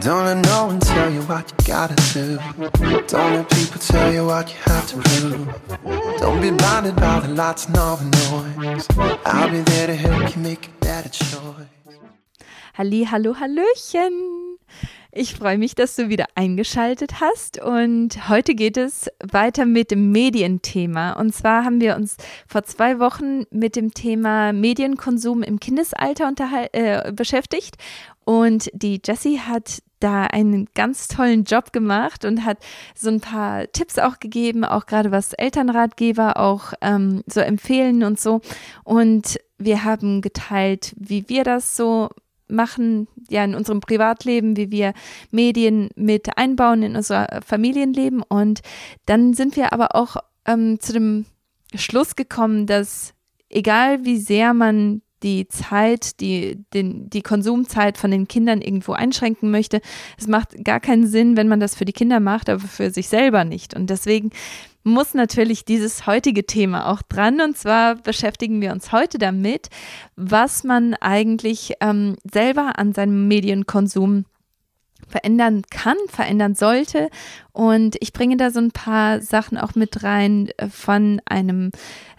Don't let no one tell you what you gotta do. Don't let people tell you what you have to do. Don't be blinded by the lights and all the noise. I'll be there to help you make a better choice. Halli, hallo, hallöchen. Ich freue mich, dass du wieder eingeschaltet hast und heute geht es weiter mit dem Medienthema. Und zwar haben wir uns vor zwei Wochen mit dem Thema Medienkonsum im Kindesalter äh, beschäftigt und die Jessie hat da einen ganz tollen Job gemacht und hat so ein paar Tipps auch gegeben, auch gerade was Elternratgeber auch ähm, so empfehlen und so. Und wir haben geteilt, wie wir das so machen, ja, in unserem Privatleben, wie wir Medien mit einbauen in unser Familienleben. Und dann sind wir aber auch ähm, zu dem Schluss gekommen, dass egal wie sehr man die Zeit, die, den, die Konsumzeit von den Kindern irgendwo einschränken möchte. Es macht gar keinen Sinn, wenn man das für die Kinder macht, aber für sich selber nicht. Und deswegen muss natürlich dieses heutige Thema auch dran. Und zwar beschäftigen wir uns heute damit, was man eigentlich ähm, selber an seinem Medienkonsum verändern kann, verändern sollte. Und ich bringe da so ein paar Sachen auch mit rein äh, von einem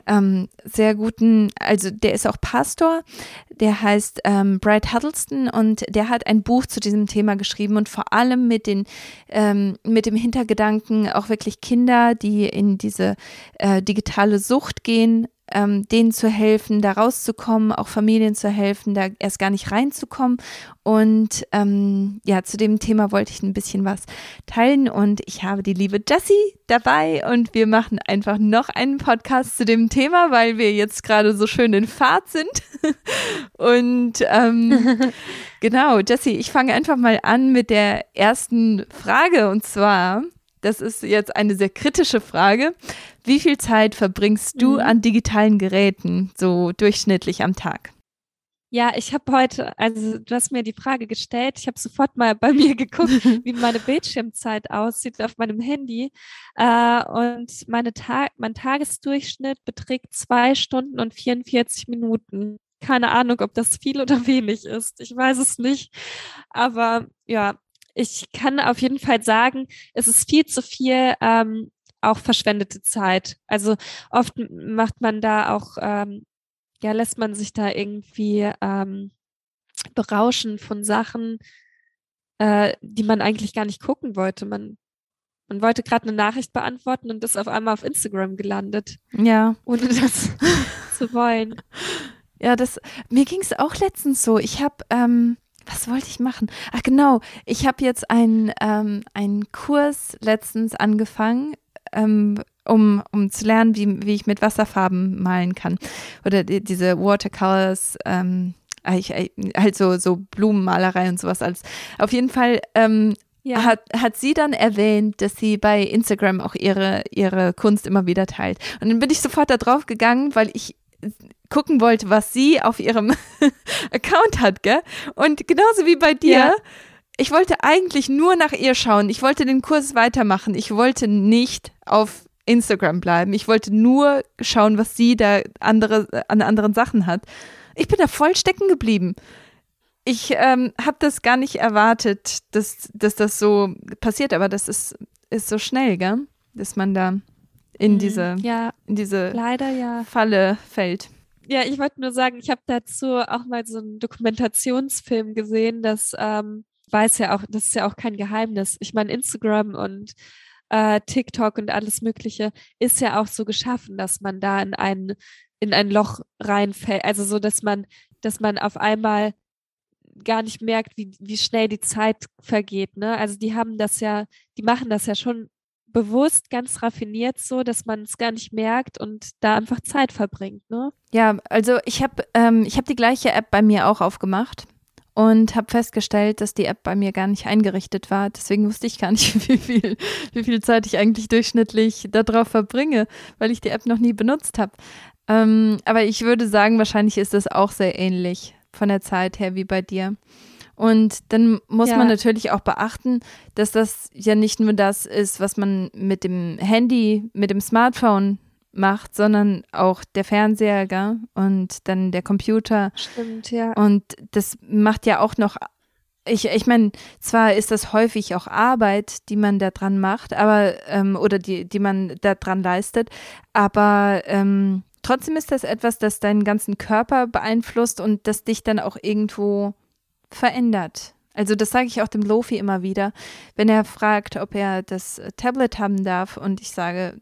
ähm, sehr guten, also der ist auch Pastor, der heißt ähm, Bright Huddleston und der hat ein Buch zu diesem Thema geschrieben und vor allem mit den ähm, mit dem Hintergedanken auch wirklich Kinder, die in diese äh, digitale Sucht gehen, ähm, denen zu helfen, da rauszukommen, auch Familien zu helfen, da erst gar nicht reinzukommen. Und ähm, ja, zu dem Thema wollte ich ein bisschen was teilen und ich habe die liebe Jessie dabei und wir machen einfach noch einen Podcast zu dem Thema, weil wir jetzt gerade so schön in Fahrt sind. und ähm, genau, Jessie, ich fange einfach mal an mit der ersten Frage und zwar, das ist jetzt eine sehr kritische Frage. Wie viel Zeit verbringst du mhm. an digitalen Geräten so durchschnittlich am Tag? Ja, ich habe heute, also du hast mir die Frage gestellt, ich habe sofort mal bei mir geguckt, wie meine Bildschirmzeit aussieht auf meinem Handy. Äh, und meine Ta mein Tagesdurchschnitt beträgt zwei Stunden und 44 Minuten. Keine Ahnung, ob das viel oder wenig ist. Ich weiß es nicht. Aber ja, ich kann auf jeden Fall sagen, es ist viel zu viel ähm, auch verschwendete Zeit. Also oft macht man da auch, ähm, ja, lässt man sich da irgendwie ähm, berauschen von Sachen, äh, die man eigentlich gar nicht gucken wollte. Man, man wollte gerade eine Nachricht beantworten und ist auf einmal auf Instagram gelandet. Ja. Ohne das zu wollen. Ja, das, mir ging es auch letztens so. Ich habe, ähm, was wollte ich machen? Ach genau, ich habe jetzt einen, ähm, einen Kurs letztens angefangen, ähm, um, um zu lernen, wie, wie ich mit Wasserfarben malen kann. Oder die, diese Watercolors, ähm, halt so, so Blumenmalerei und sowas alles. Auf jeden Fall ähm, ja. hat, hat sie dann erwähnt, dass sie bei Instagram auch ihre, ihre Kunst immer wieder teilt. Und dann bin ich sofort da drauf gegangen, weil ich gucken wollte, was sie auf ihrem Account hat, gell? Und genauso wie bei dir, ja. Ich wollte eigentlich nur nach ihr schauen. Ich wollte den Kurs weitermachen. Ich wollte nicht auf Instagram bleiben. Ich wollte nur schauen, was sie da andere, an anderen Sachen hat. Ich bin da voll stecken geblieben. Ich ähm, habe das gar nicht erwartet, dass, dass das so passiert, aber das ist, ist so schnell, gell? Dass man da in mhm. diese, ja, in diese leider, ja. Falle fällt. Ja, ich wollte nur sagen, ich habe dazu auch mal so einen Dokumentationsfilm gesehen, das ähm, weiß ja auch, das ist ja auch kein Geheimnis. Ich meine, Instagram und äh, TikTok und alles Mögliche ist ja auch so geschaffen, dass man da in ein, in ein Loch reinfällt. Also so, dass man, dass man auf einmal gar nicht merkt, wie, wie schnell die Zeit vergeht. Ne? Also die haben das ja, die machen das ja schon bewusst ganz raffiniert so, dass man es gar nicht merkt und da einfach Zeit verbringt, ne? Ja, also ich habe ähm, ich habe die gleiche App bei mir auch aufgemacht und habe festgestellt, dass die App bei mir gar nicht eingerichtet war. Deswegen wusste ich gar nicht, wie viel, wie viel Zeit ich eigentlich durchschnittlich darauf verbringe, weil ich die App noch nie benutzt habe. Ähm, aber ich würde sagen, wahrscheinlich ist das auch sehr ähnlich von der Zeit her wie bei dir. Und dann muss ja. man natürlich auch beachten, dass das ja nicht nur das ist, was man mit dem Handy, mit dem Smartphone macht, sondern auch der Fernseher gell? und dann der Computer. Stimmt, ja. Und das macht ja auch noch ich, ich meine, zwar ist das häufig auch Arbeit, die man da dran macht, aber ähm, oder die, die man da dran leistet, aber ähm, trotzdem ist das etwas, das deinen ganzen Körper beeinflusst und das dich dann auch irgendwo verändert. Also das sage ich auch dem Lofi immer wieder, wenn er fragt, ob er das Tablet haben darf und ich sage,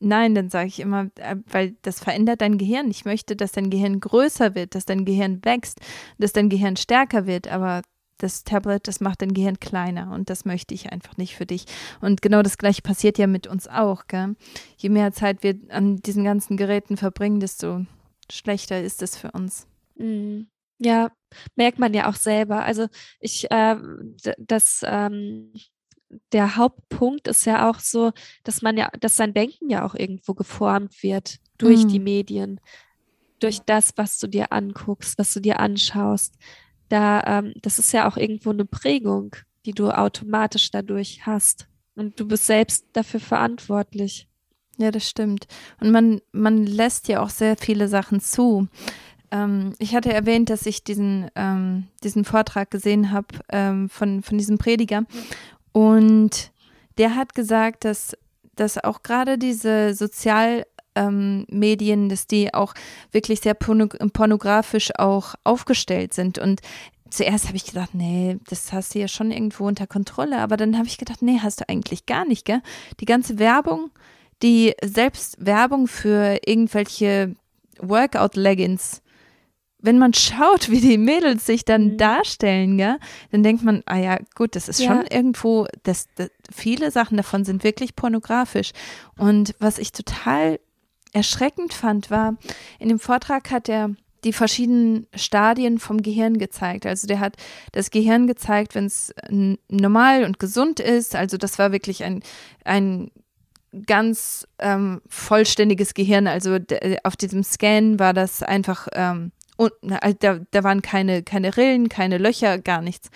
nein, dann sage ich immer, äh, weil das verändert dein Gehirn. Ich möchte, dass dein Gehirn größer wird, dass dein Gehirn wächst, dass dein Gehirn stärker wird, aber das Tablet, das macht dein Gehirn kleiner und das möchte ich einfach nicht für dich. Und genau das gleiche passiert ja mit uns auch. Gell? Je mehr Zeit wir an diesen ganzen Geräten verbringen, desto schlechter ist es für uns. Mhm. Ja, merkt man ja auch selber. Also ich, äh, das, ähm, der Hauptpunkt ist ja auch so, dass man ja, dass sein Denken ja auch irgendwo geformt wird durch mhm. die Medien, durch das, was du dir anguckst, was du dir anschaust da, ähm, das ist ja auch irgendwo eine Prägung, die du automatisch dadurch hast. Und du bist selbst dafür verantwortlich. Ja, das stimmt. Und man, man lässt ja auch sehr viele Sachen zu. Ähm, ich hatte erwähnt, dass ich diesen, ähm, diesen Vortrag gesehen habe ähm, von, von diesem Prediger. Und der hat gesagt, dass, dass auch gerade diese sozial ähm, dass die auch wirklich sehr pornografisch auch aufgestellt sind. Und zuerst habe ich gedacht, nee, das hast du ja schon irgendwo unter Kontrolle. Aber dann habe ich gedacht, nee, hast du eigentlich gar nicht, gell? Die ganze Werbung, die selbst Werbung für irgendwelche Workout-Leggings, wenn man schaut, wie die Mädels sich dann mhm. darstellen, gell, dann denkt man, ah ja, gut, das ist ja. schon irgendwo, das, das, viele Sachen davon sind wirklich pornografisch. Und was ich total erschreckend fand, war, in dem Vortrag hat er die verschiedenen Stadien vom Gehirn gezeigt. Also der hat das Gehirn gezeigt, wenn es normal und gesund ist. Also das war wirklich ein, ein ganz ähm, vollständiges Gehirn. Also auf diesem Scan war das einfach ähm, und da, da waren keine, keine Rillen, keine Löcher, gar nichts.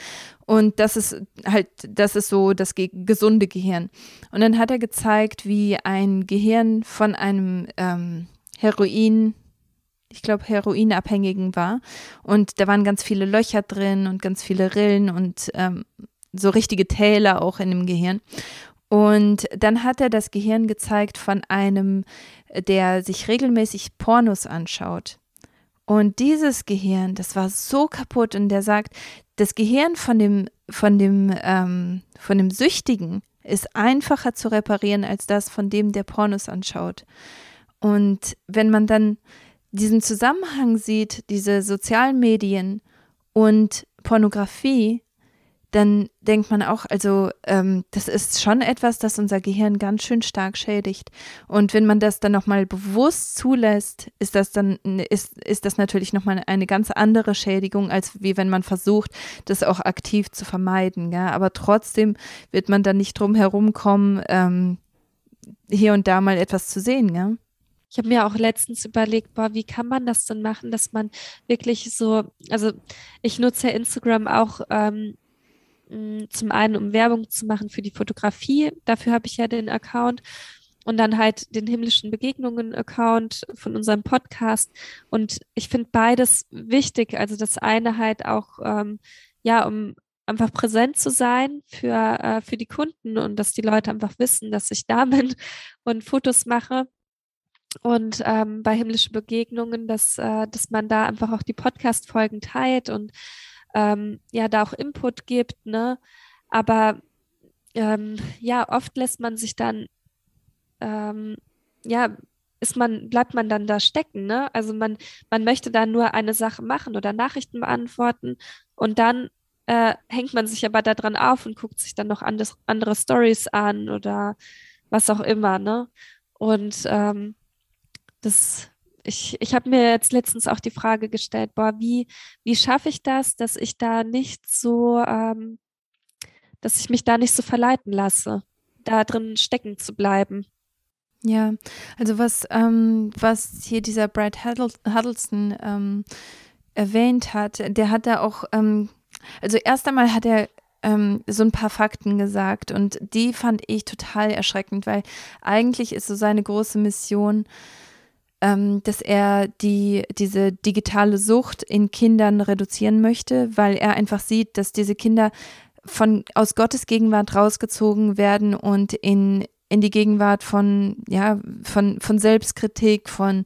Und das ist halt, das ist so das ge gesunde Gehirn. Und dann hat er gezeigt, wie ein Gehirn von einem ähm, Heroin, ich glaube, Heroinabhängigen war. Und da waren ganz viele Löcher drin und ganz viele Rillen und ähm, so richtige Täler auch in dem Gehirn. Und dann hat er das Gehirn gezeigt von einem, der sich regelmäßig Pornos anschaut. Und dieses Gehirn, das war so kaputt und der sagt, das Gehirn von dem, von dem, ähm, von dem Süchtigen ist einfacher zu reparieren als das von dem, der Pornos anschaut. Und wenn man dann diesen Zusammenhang sieht, diese sozialen Medien und Pornografie, dann denkt man auch, also ähm, das ist schon etwas, das unser Gehirn ganz schön stark schädigt. Und wenn man das dann nochmal bewusst zulässt, ist das dann, ist, ist das natürlich nochmal eine ganz andere Schädigung, als wie wenn man versucht, das auch aktiv zu vermeiden. Ja? Aber trotzdem wird man dann nicht drum herum kommen, ähm, hier und da mal etwas zu sehen, ja. Ich habe mir auch letztens überlegt, boah, wie kann man das denn machen, dass man wirklich so, also ich nutze ja Instagram auch ähm, zum einen, um Werbung zu machen für die Fotografie. Dafür habe ich ja den Account. Und dann halt den himmlischen Begegnungen-Account von unserem Podcast. Und ich finde beides wichtig. Also das eine halt auch, ähm, ja, um einfach präsent zu sein für, äh, für die Kunden und dass die Leute einfach wissen, dass ich da bin und Fotos mache. Und ähm, bei himmlischen Begegnungen, dass, äh, dass man da einfach auch die Podcast-Folgen teilt und ähm, ja da auch Input gibt, ne? Aber ähm, ja, oft lässt man sich dann, ähm, ja, ist man, bleibt man dann da stecken, ne? Also man, man möchte dann nur eine Sache machen oder Nachrichten beantworten und dann äh, hängt man sich aber daran auf und guckt sich dann noch anders, andere Stories an oder was auch immer, ne? Und ähm, das ich, ich habe mir jetzt letztens auch die Frage gestellt, boah, wie, wie schaffe ich das, dass ich da nicht so, ähm, dass ich mich da nicht so verleiten lasse, da drin stecken zu bleiben. Ja, also was, ähm, was hier dieser Brad Huddleston ähm, erwähnt hat, der hat da auch, ähm, also erst einmal hat er ähm, so ein paar Fakten gesagt und die fand ich total erschreckend, weil eigentlich ist so seine große Mission, ähm, dass er die, diese digitale Sucht in Kindern reduzieren möchte, weil er einfach sieht, dass diese Kinder von aus Gottes Gegenwart rausgezogen werden und in, in die Gegenwart von, ja, von, von Selbstkritik, von,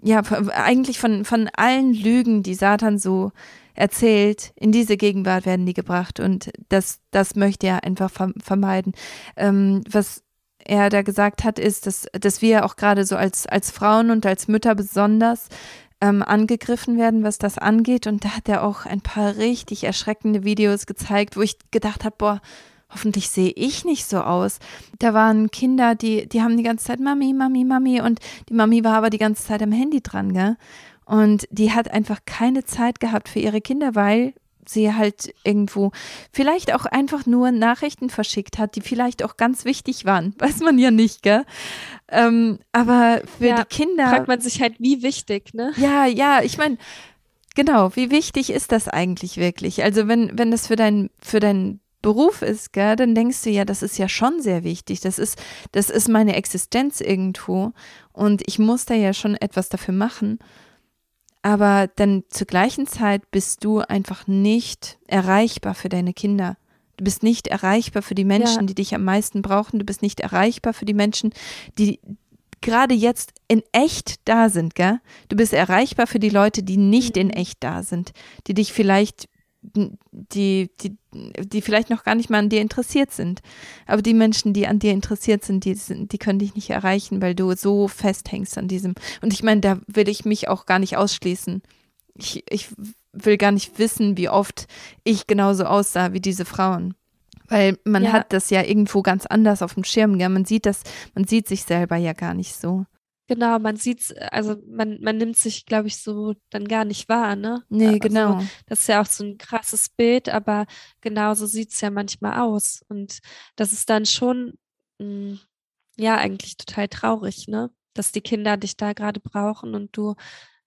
ja, eigentlich von, von allen Lügen, die Satan so erzählt, in diese Gegenwart werden die gebracht und das, das möchte er einfach vermeiden. Ähm, was er da gesagt hat, ist, dass, dass wir auch gerade so als, als Frauen und als Mütter besonders ähm, angegriffen werden, was das angeht. Und da hat er auch ein paar richtig erschreckende Videos gezeigt, wo ich gedacht habe, boah, hoffentlich sehe ich nicht so aus. Da waren Kinder, die, die haben die ganze Zeit Mami, Mami, Mami und die Mami war aber die ganze Zeit am Handy dran, gell? Und die hat einfach keine Zeit gehabt für ihre Kinder, weil sie halt irgendwo vielleicht auch einfach nur Nachrichten verschickt hat, die vielleicht auch ganz wichtig waren. Weiß man ja nicht, gell? Ähm, aber für ja, die Kinder. Fragt man sich halt, wie wichtig, ne? Ja, ja, ich meine, genau, wie wichtig ist das eigentlich wirklich? Also, wenn, wenn das für dein, für dein Beruf ist, gell, dann denkst du ja, das ist ja schon sehr wichtig. Das ist, das ist meine Existenz irgendwo. Und ich muss da ja schon etwas dafür machen aber dann zur gleichen Zeit bist du einfach nicht erreichbar für deine Kinder. Du bist nicht erreichbar für die Menschen, ja. die dich am meisten brauchen. Du bist nicht erreichbar für die Menschen, die gerade jetzt in echt da sind, gell? Du bist erreichbar für die Leute, die nicht in mhm. echt da sind, die dich vielleicht die, die, die vielleicht noch gar nicht mal an dir interessiert sind. Aber die Menschen, die an dir interessiert sind, die, die können dich nicht erreichen, weil du so festhängst an diesem. Und ich meine, da will ich mich auch gar nicht ausschließen. Ich, ich will gar nicht wissen, wie oft ich genauso aussah wie diese Frauen. Weil man ja. hat das ja irgendwo ganz anders auf dem Schirm. Ja? Man sieht das, man sieht sich selber ja gar nicht so. Genau, man sieht's, also man, man nimmt sich, glaube ich, so dann gar nicht wahr, ne? Nee, also, genau. Das ist ja auch so ein krasses Bild, aber genauso sieht's ja manchmal aus. Und das ist dann schon, mh, hm, ja, eigentlich total traurig, ne? Dass die Kinder dich da gerade brauchen und du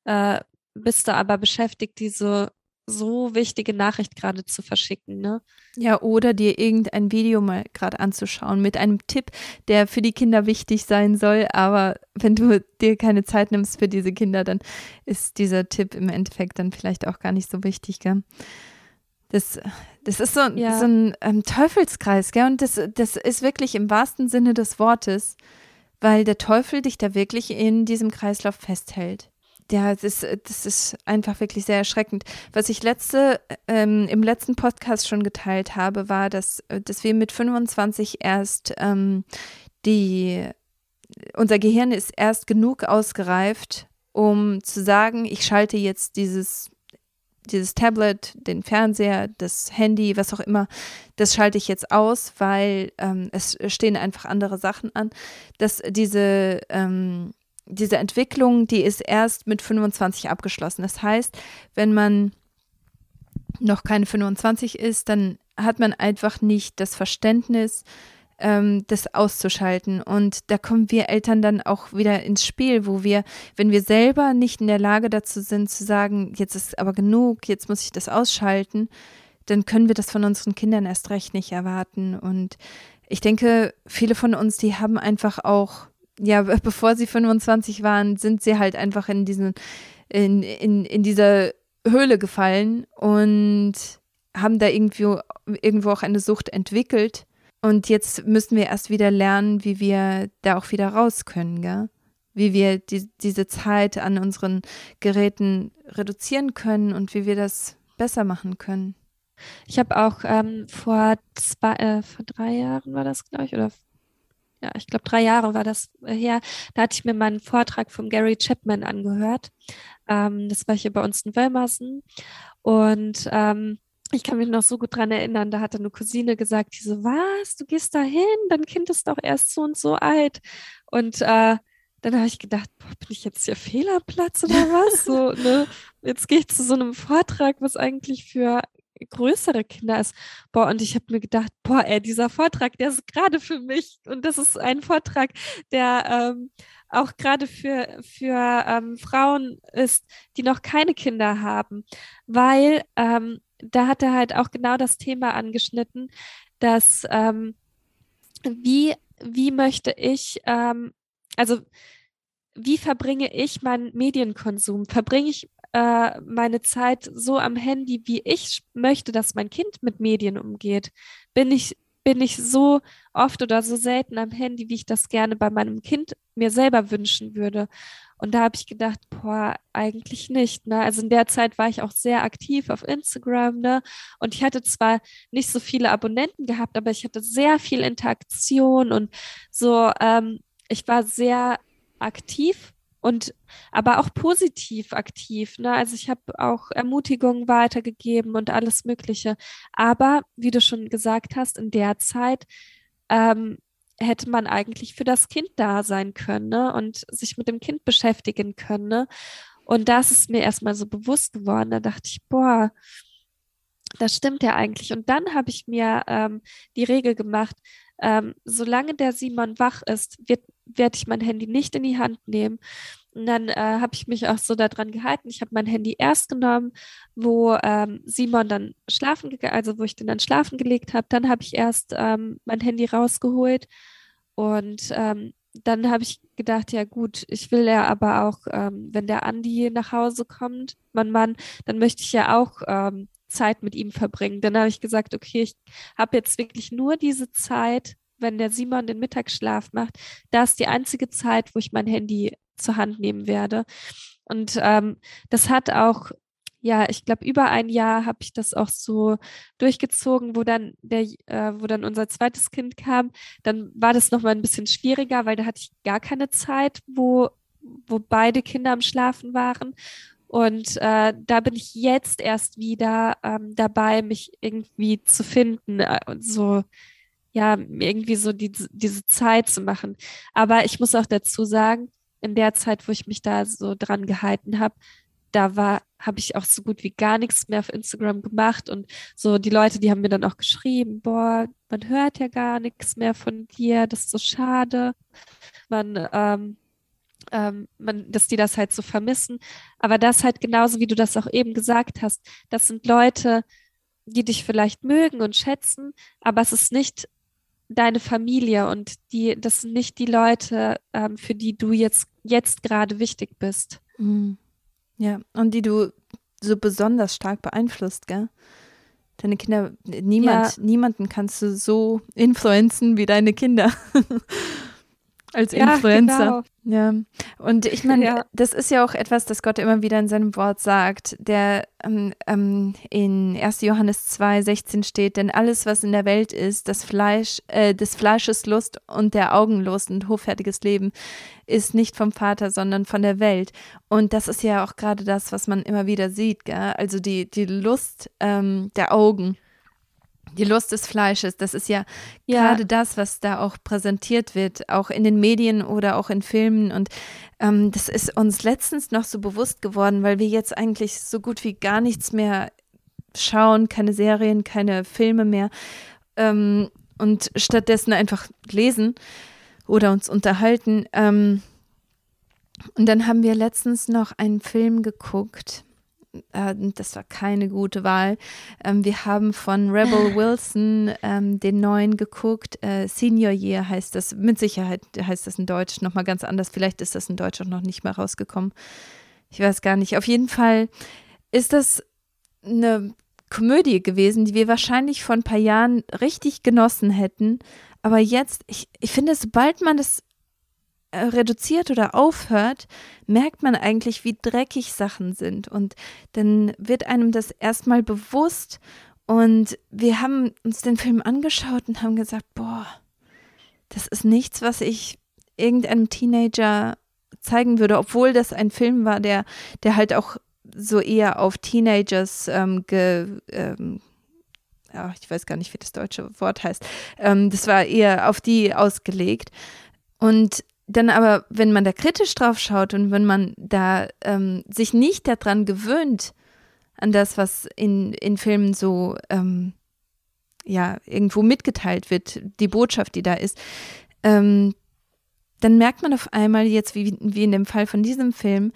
äh, bist da aber beschäftigt, diese so wichtige Nachricht gerade zu verschicken, ne? Ja, oder dir irgendein Video mal gerade anzuschauen mit einem Tipp, der für die Kinder wichtig sein soll, aber wenn du dir keine Zeit nimmst für diese Kinder, dann ist dieser Tipp im Endeffekt dann vielleicht auch gar nicht so wichtig, gell? Das, das ist so, ja. so ein ähm, Teufelskreis, gell? Und das, das ist wirklich im wahrsten Sinne des Wortes, weil der Teufel dich da wirklich in diesem Kreislauf festhält ja, das ist, das ist einfach wirklich sehr erschreckend. Was ich letzte, ähm, im letzten Podcast schon geteilt habe, war, dass, dass wir mit 25 erst ähm, die, unser Gehirn ist erst genug ausgereift, um zu sagen, ich schalte jetzt dieses, dieses Tablet, den Fernseher, das Handy, was auch immer, das schalte ich jetzt aus, weil ähm, es stehen einfach andere Sachen an. Dass diese ähm, diese Entwicklung, die ist erst mit 25 abgeschlossen. Das heißt, wenn man noch keine 25 ist, dann hat man einfach nicht das Verständnis, ähm, das auszuschalten. Und da kommen wir Eltern dann auch wieder ins Spiel, wo wir, wenn wir selber nicht in der Lage dazu sind, zu sagen, jetzt ist aber genug, jetzt muss ich das ausschalten, dann können wir das von unseren Kindern erst recht nicht erwarten. Und ich denke, viele von uns, die haben einfach auch ja, bevor sie 25 waren, sind sie halt einfach in diesen, in, in, in diese Höhle gefallen und haben da irgendwo, irgendwo auch eine Sucht entwickelt. Und jetzt müssen wir erst wieder lernen, wie wir da auch wieder raus können, gell? Wie wir die, diese Zeit an unseren Geräten reduzieren können und wie wir das besser machen können. Ich habe auch ähm, vor zwei, äh, vor drei Jahren war das, glaube ich, oder ja, ich glaube, drei Jahre war das her. Da hatte ich mir meinen Vortrag von Gary Chapman angehört. Ähm, das war hier bei uns in Wellmarsen. Und ähm, ich kann mich noch so gut dran erinnern, da hatte eine Cousine gesagt, die so, was, du gehst da hin, dein Kind ist doch erst so und so alt. Und äh, dann habe ich gedacht, boah, bin ich jetzt hier Fehlerplatz oder was? So, ne? Jetzt gehe ich zu so einem Vortrag, was eigentlich für größere Kinder ist. Boah, und ich habe mir gedacht, boah, ey, dieser Vortrag, der ist gerade für mich. Und das ist ein Vortrag, der ähm, auch gerade für, für ähm, Frauen ist, die noch keine Kinder haben. Weil ähm, da hat er halt auch genau das Thema angeschnitten, dass ähm, wie, wie möchte ich, ähm, also wie verbringe ich meinen Medienkonsum? Verbringe ich äh, meine Zeit so am Handy, wie ich möchte, dass mein Kind mit Medien umgeht? Bin ich, bin ich so oft oder so selten am Handy, wie ich das gerne bei meinem Kind mir selber wünschen würde? Und da habe ich gedacht, boah, eigentlich nicht. Ne? Also in der Zeit war ich auch sehr aktiv auf Instagram, ne? Und ich hatte zwar nicht so viele Abonnenten gehabt, aber ich hatte sehr viel Interaktion und so, ähm, ich war sehr aktiv und aber auch positiv aktiv. Ne? Also ich habe auch Ermutigungen weitergegeben und alles Mögliche. Aber wie du schon gesagt hast, in der Zeit ähm, hätte man eigentlich für das Kind da sein können ne? und sich mit dem Kind beschäftigen können. Ne? Und das ist mir erstmal so bewusst geworden. Da dachte ich, boah, das stimmt ja eigentlich. Und dann habe ich mir ähm, die Regel gemacht, ähm, solange der Simon wach ist, werde ich mein Handy nicht in die Hand nehmen. Und dann äh, habe ich mich auch so daran gehalten. Ich habe mein Handy erst genommen, wo ähm, Simon dann schlafen gegangen, also wo ich den dann schlafen gelegt habe. Dann habe ich erst ähm, mein Handy rausgeholt und ähm, dann habe ich gedacht, ja gut, ich will ja aber auch, ähm, wenn der Andi nach Hause kommt, mein Mann, dann möchte ich ja auch ähm, Zeit mit ihm verbringen. Dann habe ich gesagt, okay, ich habe jetzt wirklich nur diese Zeit, wenn der Simon den Mittagsschlaf macht, da ist die einzige Zeit, wo ich mein Handy zur Hand nehmen werde. Und ähm, das hat auch, ja, ich glaube, über ein Jahr habe ich das auch so durchgezogen, wo dann der, äh, wo dann unser zweites Kind kam. Dann war das nochmal ein bisschen schwieriger, weil da hatte ich gar keine Zeit, wo, wo beide Kinder am Schlafen waren. Und äh, da bin ich jetzt erst wieder ähm, dabei, mich irgendwie zu finden äh, und so, ja, irgendwie so die, diese Zeit zu machen. Aber ich muss auch dazu sagen, in der Zeit, wo ich mich da so dran gehalten habe, da war, habe ich auch so gut wie gar nichts mehr auf Instagram gemacht und so die Leute, die haben mir dann auch geschrieben, boah, man hört ja gar nichts mehr von dir, das ist so schade. Man, ähm, ähm, man, dass die das halt so vermissen. Aber das halt genauso, wie du das auch eben gesagt hast, das sind Leute, die dich vielleicht mögen und schätzen, aber es ist nicht deine Familie und die, das sind nicht die Leute, ähm, für die du jetzt, jetzt gerade wichtig bist. Mhm. Ja, und die du so besonders stark beeinflusst, gell? Deine Kinder, niemand, ja. niemanden kannst du so influenzen wie deine Kinder. Als Influencer. Ja, genau. Ja, und ich meine, ja. das ist ja auch etwas, das Gott immer wieder in seinem Wort sagt, der ähm, ähm, in 1. Johannes 2, 16 steht, denn alles, was in der Welt ist, das Fleisch, äh, des Fleisches Lust und der Augenlust und hoffärtiges Leben, ist nicht vom Vater, sondern von der Welt. Und das ist ja auch gerade das, was man immer wieder sieht, gell? also die, die Lust ähm, der Augen die Lust des Fleisches, das ist ja, ja, gerade das, was da auch präsentiert wird, auch in den Medien oder auch in Filmen. Und ähm, das ist uns letztens noch so bewusst geworden, weil wir jetzt eigentlich so gut wie gar nichts mehr schauen, keine Serien, keine Filme mehr ähm, und stattdessen einfach lesen oder uns unterhalten. Ähm, und dann haben wir letztens noch einen Film geguckt äh, das war keine gute Wahl. Ähm, wir haben von Rebel Wilson ähm, den neuen geguckt. Äh, Senior Year heißt das. Mit Sicherheit heißt das in Deutsch nochmal ganz anders. Vielleicht ist das in Deutsch auch noch nicht mal rausgekommen. Ich weiß gar nicht. Auf jeden Fall ist das eine Komödie gewesen, die wir wahrscheinlich vor ein paar Jahren richtig genossen hätten. Aber jetzt, ich, ich finde, sobald man das reduziert oder aufhört, merkt man eigentlich, wie dreckig Sachen sind. Und dann wird einem das erstmal bewusst. Und wir haben uns den Film angeschaut und haben gesagt, boah, das ist nichts, was ich irgendeinem Teenager zeigen würde, obwohl das ein Film war, der, der halt auch so eher auf Teenagers ähm, ge, ähm, ja, ich weiß gar nicht, wie das deutsche Wort heißt. Ähm, das war eher auf die ausgelegt. Und dann aber, wenn man da kritisch drauf schaut und wenn man da ähm, sich nicht daran gewöhnt, an das, was in, in Filmen so ähm, ja irgendwo mitgeteilt wird, die Botschaft, die da ist, ähm, dann merkt man auf einmal jetzt, wie, wie in dem Fall von diesem Film,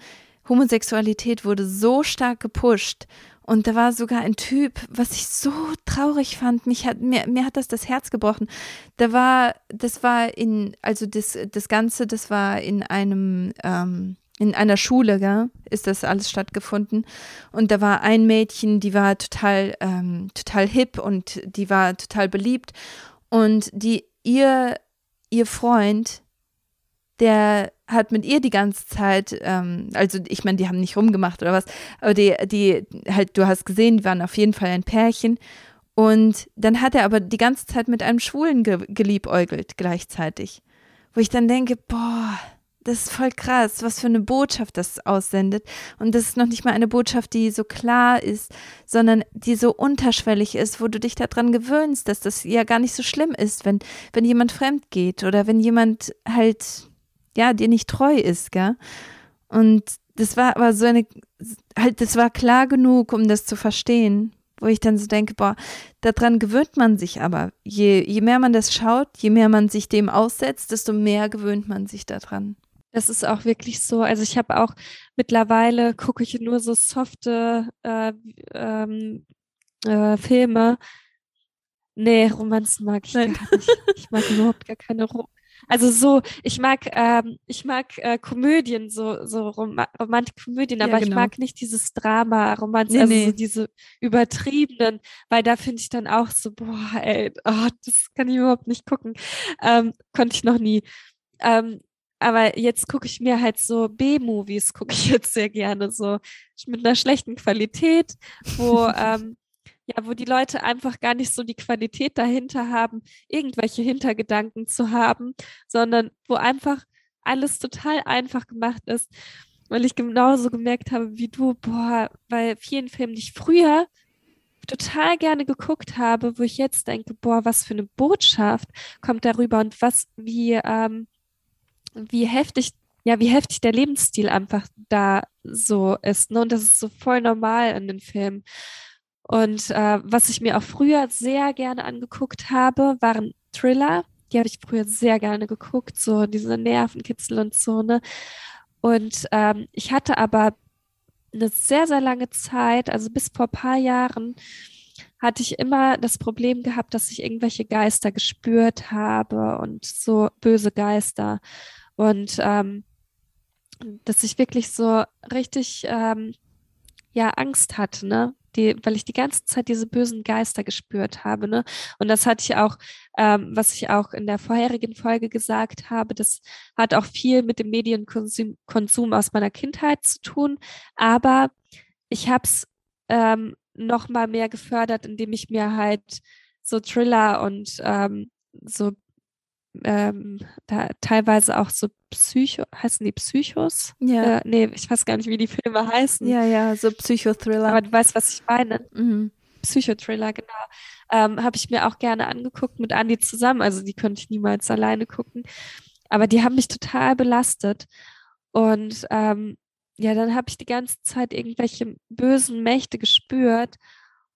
Homosexualität wurde so stark gepusht Und da war sogar ein Typ, was ich so traurig fand. Mich hat, mir, mir hat das das Herz gebrochen. Da war, das war in, also das, das Ganze, das war in einem, ähm, in einer Schule, gell, ist das alles stattgefunden. Und da war ein Mädchen, die war total, ähm, total hip und die war total beliebt. Und die, ihr, ihr Freund, der hat mit ihr die ganze Zeit, ähm, also ich meine, die haben nicht rumgemacht oder was, aber die, die, halt, du hast gesehen, die waren auf jeden Fall ein Pärchen. Und dann hat er aber die ganze Zeit mit einem Schwulen ge geliebäugelt gleichzeitig. Wo ich dann denke, boah, das ist voll krass, was für eine Botschaft das aussendet. Und das ist noch nicht mal eine Botschaft, die so klar ist, sondern die so unterschwellig ist, wo du dich daran gewöhnst, dass das ja gar nicht so schlimm ist, wenn, wenn jemand fremd geht oder wenn jemand halt ja, dir nicht treu ist, gell? Und das war aber so eine, halt, das war klar genug, um das zu verstehen, wo ich dann so denke, boah, daran gewöhnt man sich aber. Je, je mehr man das schaut, je mehr man sich dem aussetzt, desto mehr gewöhnt man sich daran. Das ist auch wirklich so. Also ich habe auch mittlerweile gucke ich nur so softe äh, ähm, äh, Filme. Nee, Romanzen mag ich Nein. gar nicht. Ich mag überhaupt gar keine Rom also so, ich mag, ähm, ich mag äh, Komödien, so, so Rom Romantikkomödien, ja, aber genau. ich mag nicht dieses Drama, Romanz, nee, also nee. So diese übertriebenen, weil da finde ich dann auch so, boah, ey, oh, das kann ich überhaupt nicht gucken. Ähm, konnte ich noch nie. Ähm, aber jetzt gucke ich mir halt so B-Movies, gucke ich jetzt sehr gerne, so mit einer schlechten Qualität, wo ähm, ja, wo die Leute einfach gar nicht so die Qualität dahinter haben, irgendwelche Hintergedanken zu haben, sondern wo einfach alles total einfach gemacht ist, weil ich genauso gemerkt habe wie du, boah, bei vielen Filmen, die ich früher total gerne geguckt habe, wo ich jetzt denke, boah, was für eine Botschaft kommt darüber und was, wie, ähm, wie heftig, ja, wie heftig der Lebensstil einfach da so ist. Ne? Und das ist so voll normal in den Filmen. Und äh, was ich mir auch früher sehr gerne angeguckt habe, waren Thriller. Die habe ich früher sehr gerne geguckt, so diese Nervenkitzel und so, ne? Und ähm, ich hatte aber eine sehr, sehr lange Zeit, also bis vor ein paar Jahren, hatte ich immer das Problem gehabt, dass ich irgendwelche Geister gespürt habe und so böse Geister. Und ähm, dass ich wirklich so richtig ähm, ja Angst hatte, ne? Die, weil ich die ganze Zeit diese bösen Geister gespürt habe. Ne? Und das hatte ich auch, ähm, was ich auch in der vorherigen Folge gesagt habe, das hat auch viel mit dem Medienkonsum Konsum aus meiner Kindheit zu tun. Aber ich habe es ähm, noch mal mehr gefördert, indem ich mir halt so Thriller und ähm, so ähm, da teilweise auch so Psycho, heißen die Psychos? Ja. Äh, nee, ich weiß gar nicht, wie die Filme heißen. Ja, ja, so Psychothriller. Aber du weißt, was ich meine. Mhm. Psychothriller, genau. Ähm, Habe ich mir auch gerne angeguckt mit Andy zusammen. Also die könnte ich niemals alleine gucken. Aber die haben mich total belastet. Und ähm, ja, dann habe ich die ganze Zeit irgendwelche bösen Mächte gespürt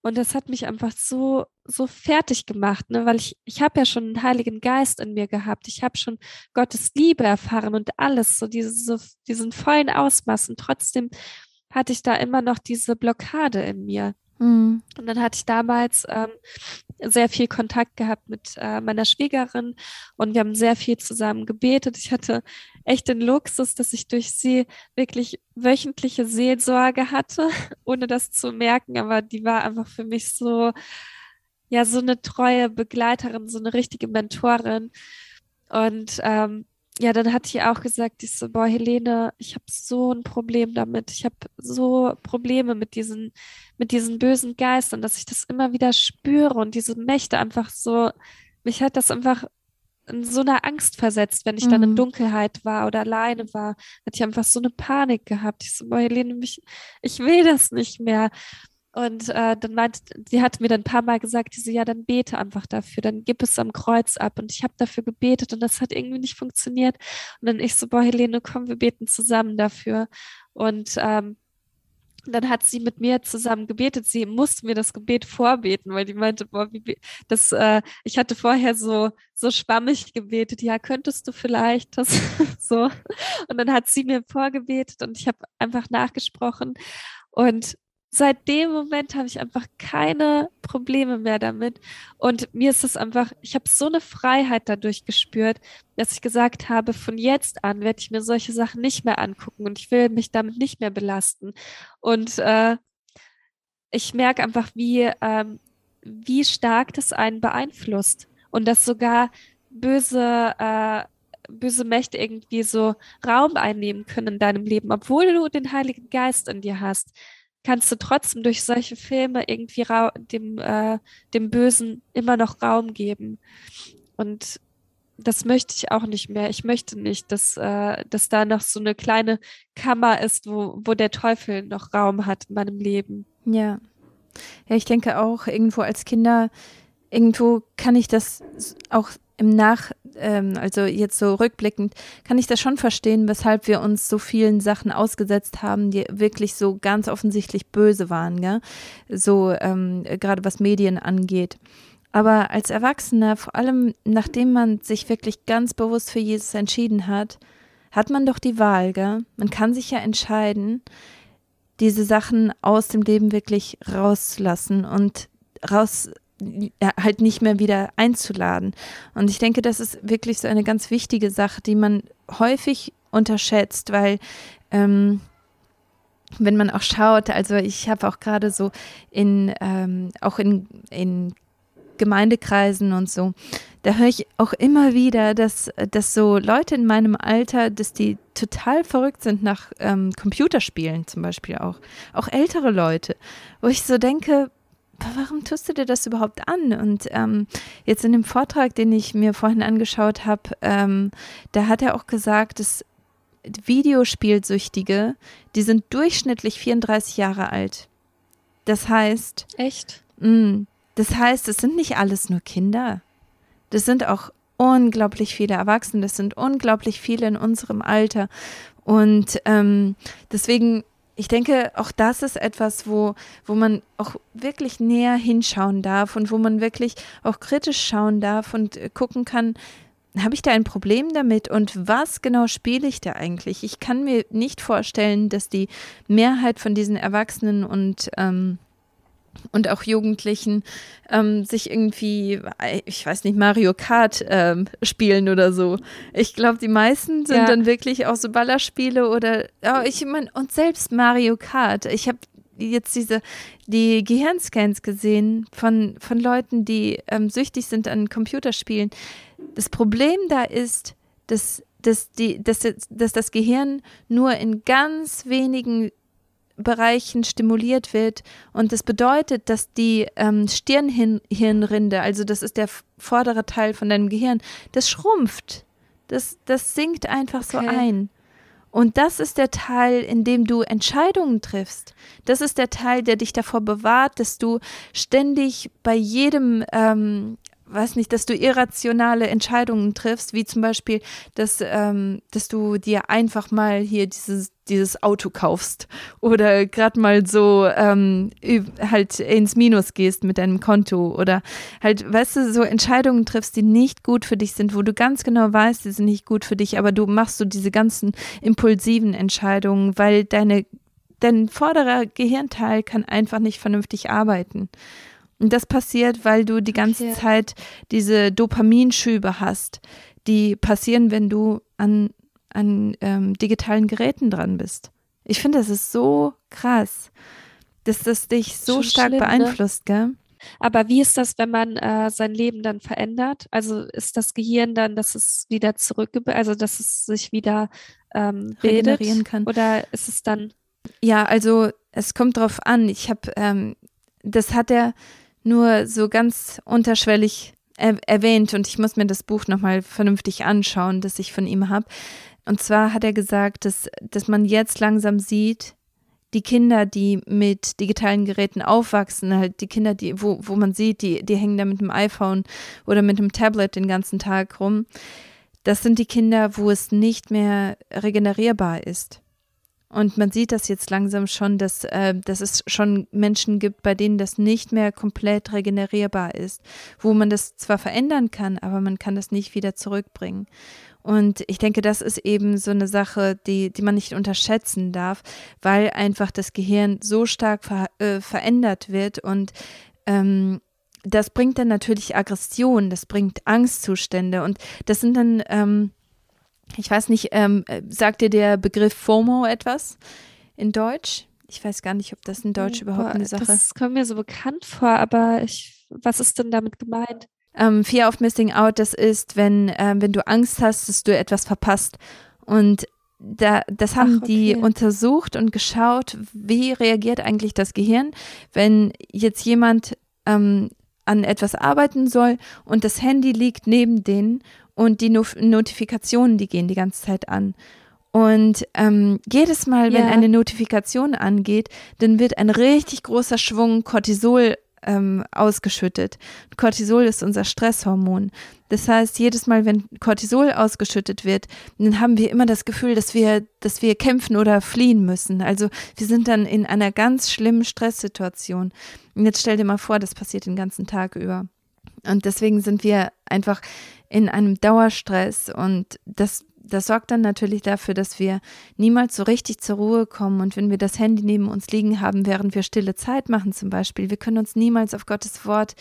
und das hat mich einfach so, so fertig gemacht, ne? weil ich, ich habe ja schon einen Heiligen Geist in mir gehabt. Ich habe schon Gottes Liebe erfahren und alles, so diese, so diesen vollen Ausmaß. Und trotzdem hatte ich da immer noch diese Blockade in mir. Mhm. Und dann hatte ich damals ähm, sehr viel Kontakt gehabt mit äh, meiner Schwiegerin und wir haben sehr viel zusammen gebetet. Ich hatte echt den Luxus, dass ich durch sie wirklich wöchentliche Seelsorge hatte, ohne das zu merken, aber die war einfach für mich so, ja, so eine treue Begleiterin, so eine richtige Mentorin. Und ähm, ja, dann hatte ich auch gesagt, ich so, boah, Helene, ich habe so ein Problem damit. Ich habe so Probleme mit diesen, mit diesen bösen Geistern, dass ich das immer wieder spüre und diese Mächte einfach so, mich hat das einfach in so einer Angst versetzt, wenn ich mhm. dann in mhm. Dunkelheit war oder alleine war. Hatte ich einfach so eine Panik gehabt. Ich so, boah, Helene, mich, ich will das nicht mehr. Und äh, dann meint, sie hat mir dann ein paar Mal gesagt, diese, ja, dann bete einfach dafür, dann gib es am Kreuz ab. Und ich habe dafür gebetet und das hat irgendwie nicht funktioniert. Und dann ich so, boah, Helene, komm, wir beten zusammen dafür. Und ähm, dann hat sie mit mir zusammen gebetet. Sie musste mir das Gebet vorbeten, weil die meinte, boah, wie, das, äh, ich hatte vorher so, so schwammig gebetet. Ja, könntest du vielleicht das so? Und dann hat sie mir vorgebetet und ich habe einfach nachgesprochen. Und seit dem Moment habe ich einfach keine Probleme mehr damit. Und mir ist es einfach, ich habe so eine Freiheit dadurch gespürt, dass ich gesagt habe, von jetzt an werde ich mir solche Sachen nicht mehr angucken und ich will mich damit nicht mehr belasten. Und äh, ich merke einfach, wie, ähm, wie stark das einen beeinflusst und dass sogar böse, äh, böse Mächte irgendwie so Raum einnehmen können in deinem Leben, obwohl du den Heiligen Geist in dir hast kannst du trotzdem durch solche Filme irgendwie dem, äh, dem Bösen immer noch Raum geben. Und das möchte ich auch nicht mehr. Ich möchte nicht, dass, äh, dass da noch so eine kleine Kammer ist, wo, wo der Teufel noch Raum hat in meinem Leben. Ja. Ja, ich denke auch, irgendwo als Kinder, irgendwo kann ich das auch im Nach, ähm, also jetzt so rückblickend, kann ich das schon verstehen, weshalb wir uns so vielen Sachen ausgesetzt haben, die wirklich so ganz offensichtlich böse waren, gell? So ähm, gerade was Medien angeht. Aber als Erwachsener, vor allem nachdem man sich wirklich ganz bewusst für Jesus entschieden hat, hat man doch die Wahl, gell? Man kann sich ja entscheiden, diese Sachen aus dem Leben wirklich rauslassen und raus halt nicht mehr wieder einzuladen. Und ich denke, das ist wirklich so eine ganz wichtige Sache, die man häufig unterschätzt, weil ähm, wenn man auch schaut, also ich habe auch gerade so in, ähm, auch in, in Gemeindekreisen und so, da höre ich auch immer wieder, dass, dass so Leute in meinem Alter, dass die total verrückt sind nach ähm, Computerspielen zum Beispiel auch. Auch ältere Leute, wo ich so denke, warum tust du dir das überhaupt an? Und ähm, jetzt in dem Vortrag, den ich mir vorhin angeschaut habe, ähm, da hat er auch gesagt, dass Videospielsüchtige, die sind durchschnittlich 34 Jahre alt. Das heißt. Echt? Mh, das heißt, es sind nicht alles nur Kinder. Das sind auch unglaublich viele Erwachsene, das sind unglaublich viele in unserem Alter. Und ähm, deswegen ich denke, auch das ist etwas, wo, wo man auch wirklich näher hinschauen darf und wo man wirklich auch kritisch schauen darf und äh, gucken kann, habe ich da ein Problem damit und was genau spiele ich da eigentlich? Ich kann mir nicht vorstellen, dass die Mehrheit von diesen Erwachsenen und ähm, und auch Jugendlichen ähm, sich irgendwie, ich weiß nicht, Mario Kart ähm, spielen oder so. Ich glaube, die meisten sind ja. dann wirklich auch so Ballerspiele oder, oh, ich meine, und selbst Mario Kart. Ich habe jetzt diese, die Gehirnscans gesehen von, von Leuten, die ähm, süchtig sind an Computerspielen. Das Problem da ist, dass, dass, die, dass, dass das Gehirn nur in ganz wenigen Bereichen stimuliert wird. Und das bedeutet, dass die ähm, Stirnhirnrinde, also das ist der vordere Teil von deinem Gehirn, das schrumpft. Das, das sinkt einfach okay. so ein. Und das ist der Teil, in dem du Entscheidungen triffst. Das ist der Teil, der dich davor bewahrt, dass du ständig bei jedem ähm, weiß nicht, dass du irrationale Entscheidungen triffst, wie zum Beispiel, dass, ähm, dass du dir einfach mal hier dieses, dieses Auto kaufst oder gerade mal so ähm, halt ins Minus gehst mit deinem Konto oder halt, weißt du, so Entscheidungen triffst, die nicht gut für dich sind, wo du ganz genau weißt, die sind nicht gut für dich, aber du machst so diese ganzen impulsiven Entscheidungen, weil deine, dein vorderer Gehirnteil kann einfach nicht vernünftig arbeiten. Und das passiert, weil du die ganze okay. Zeit diese Dopaminschübe hast, die passieren, wenn du an, an ähm, digitalen Geräten dran bist. Ich finde, das ist so krass, dass das dich so Schon stark schlimm, ne? beeinflusst, ne? gell? Aber wie ist das, wenn man äh, sein Leben dann verändert? Also ist das Gehirn dann, dass es wieder zurück, also dass es sich wieder ähm, regenerieren kann? Oder ist es dann? Ja, also es kommt drauf an. Ich habe, ähm, das hat er nur so ganz unterschwellig er erwähnt und ich muss mir das Buch nochmal vernünftig anschauen, das ich von ihm habe. Und zwar hat er gesagt, dass, dass man jetzt langsam sieht, die Kinder, die mit digitalen Geräten aufwachsen, halt die Kinder, die, wo, wo man sieht, die, die hängen da mit dem iPhone oder mit dem Tablet den ganzen Tag rum, das sind die Kinder, wo es nicht mehr regenerierbar ist. Und man sieht das jetzt langsam schon, dass, äh, dass es schon Menschen gibt, bei denen das nicht mehr komplett regenerierbar ist, wo man das zwar verändern kann, aber man kann das nicht wieder zurückbringen. Und ich denke, das ist eben so eine Sache, die, die man nicht unterschätzen darf, weil einfach das Gehirn so stark ver, äh, verändert wird und ähm, das bringt dann natürlich Aggression, das bringt Angstzustände und das sind dann ähm, ich weiß nicht, ähm, sagt dir der Begriff FOMO etwas in Deutsch? Ich weiß gar nicht, ob das in Deutsch überhaupt eine Sache ist. Das kommt mir so bekannt vor, aber ich, was ist denn damit gemeint? Ähm, Fear of Missing Out, das ist, wenn, ähm, wenn du Angst hast, dass du etwas verpasst. Und da, das haben Ach, okay. die untersucht und geschaut, wie reagiert eigentlich das Gehirn, wenn jetzt jemand ähm, an etwas arbeiten soll und das Handy liegt neben denen und die no Notifikationen, die gehen die ganze Zeit an. Und ähm, jedes Mal, wenn ja. eine Notifikation angeht, dann wird ein richtig großer Schwung Cortisol ähm, ausgeschüttet. Cortisol ist unser Stresshormon. Das heißt, jedes Mal, wenn Cortisol ausgeschüttet wird, dann haben wir immer das Gefühl, dass wir, dass wir kämpfen oder fliehen müssen. Also wir sind dann in einer ganz schlimmen Stresssituation. Und jetzt stell dir mal vor, das passiert den ganzen Tag über. Und deswegen sind wir einfach in einem Dauerstress und das, das sorgt dann natürlich dafür, dass wir niemals so richtig zur Ruhe kommen und wenn wir das Handy neben uns liegen haben, während wir stille Zeit machen zum Beispiel, wir können uns niemals auf Gottes Wort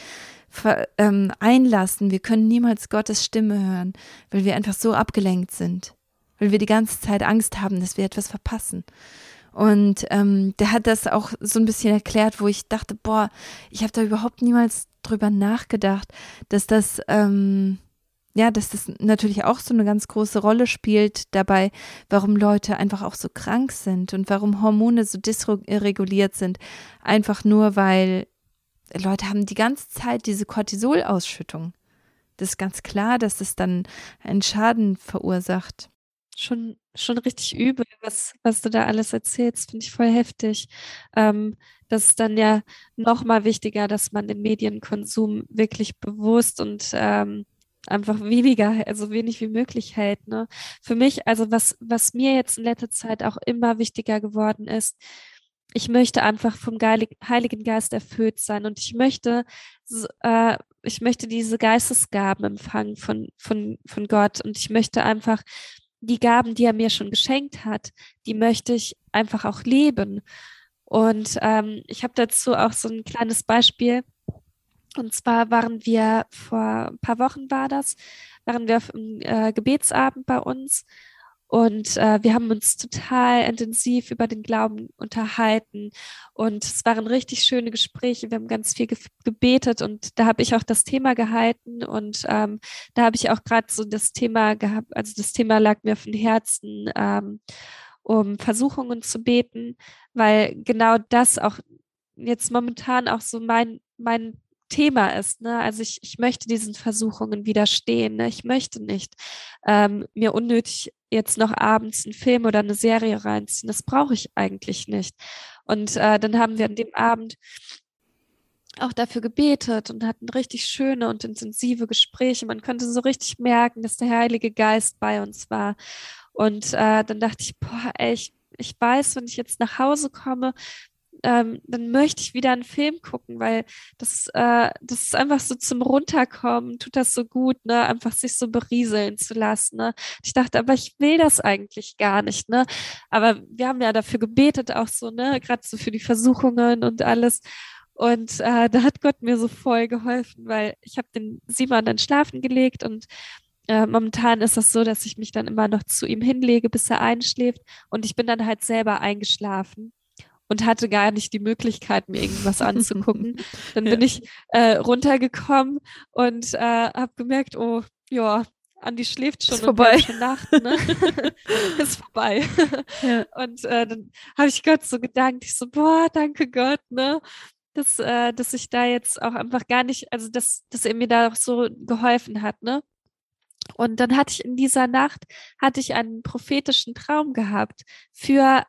ähm, einlassen, wir können niemals Gottes Stimme hören, weil wir einfach so abgelenkt sind, weil wir die ganze Zeit Angst haben, dass wir etwas verpassen. Und ähm, der hat das auch so ein bisschen erklärt, wo ich dachte, boah, ich habe da überhaupt niemals drüber nachgedacht, dass das ähm, ja, dass das natürlich auch so eine ganz große Rolle spielt dabei, warum Leute einfach auch so krank sind und warum Hormone so dysreguliert sind. Einfach nur, weil Leute haben die ganze Zeit diese Cortisolausschüttung. Das ist ganz klar, dass das dann einen Schaden verursacht. Schon, schon richtig übel, was, was du da alles erzählst, finde ich voll heftig. Ähm, das ist dann ja noch mal wichtiger, dass man den Medienkonsum wirklich bewusst und ähm, einfach weniger, also wenig wie möglich hält. Ne? Für mich, also was, was mir jetzt in letzter Zeit auch immer wichtiger geworden ist, ich möchte einfach vom Heiligen Geist erfüllt sein und ich möchte, äh, ich möchte diese Geistesgaben empfangen von, von, von Gott und ich möchte einfach die Gaben, die er mir schon geschenkt hat, die möchte ich einfach auch leben. Und ähm, ich habe dazu auch so ein kleines Beispiel. Und zwar waren wir vor ein paar Wochen war das, waren wir auf einem äh, Gebetsabend bei uns und äh, wir haben uns total intensiv über den Glauben unterhalten. Und es waren richtig schöne Gespräche. Wir haben ganz viel ge gebetet. Und da habe ich auch das Thema gehalten. Und ähm, da habe ich auch gerade so das Thema gehabt, also das Thema lag mir auf dem Herzen, ähm, um Versuchungen zu beten, weil genau das auch jetzt momentan auch so mein mein Thema ist. Ne? Also ich, ich möchte diesen Versuchungen widerstehen. Ne? Ich möchte nicht ähm, mir unnötig jetzt noch abends einen Film oder eine Serie reinziehen. Das brauche ich eigentlich nicht. Und äh, dann haben wir an dem Abend auch dafür gebetet und hatten richtig schöne und intensive Gespräche. Man konnte so richtig merken, dass der Heilige Geist bei uns war. Und äh, dann dachte ich, boah, ey, ich, ich weiß, wenn ich jetzt nach Hause komme, ähm, dann möchte ich wieder einen Film gucken, weil das, äh, das ist einfach so zum Runterkommen, tut das so gut, ne, einfach sich so berieseln zu lassen. Ne? Ich dachte, aber ich will das eigentlich gar nicht, ne? Aber wir haben ja dafür gebetet, auch so, ne, gerade so für die Versuchungen und alles. Und äh, da hat Gott mir so voll geholfen, weil ich habe den Simon dann schlafen gelegt und äh, momentan ist das so, dass ich mich dann immer noch zu ihm hinlege, bis er einschläft. Und ich bin dann halt selber eingeschlafen und hatte gar nicht die Möglichkeit, mir irgendwas anzugucken. Dann bin ja. ich äh, runtergekommen und äh, habe gemerkt, oh, ja, Andi schläft schon ist vorbei. Schon Nacht, ne? ist vorbei. Ja. Und äh, dann habe ich Gott so gedankt, ich so, boah, danke Gott, ne? Dass, äh, dass ich da jetzt auch einfach gar nicht, also dass, dass er mir da auch so geholfen hat, ne? Und dann hatte ich in dieser Nacht, hatte ich einen prophetischen Traum gehabt für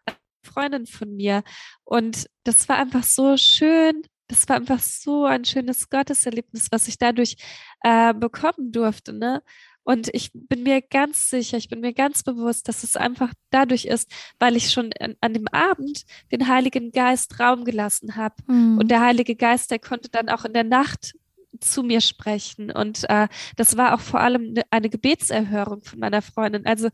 Freundin von mir. Und das war einfach so schön. Das war einfach so ein schönes Gotteserlebnis, was ich dadurch äh, bekommen durfte. Ne? Und ich bin mir ganz sicher, ich bin mir ganz bewusst, dass es einfach dadurch ist, weil ich schon an, an dem Abend den Heiligen Geist Raum gelassen habe. Mhm. Und der Heilige Geist, der konnte dann auch in der Nacht zu mir sprechen. Und äh, das war auch vor allem eine, eine Gebetserhörung von meiner Freundin. Also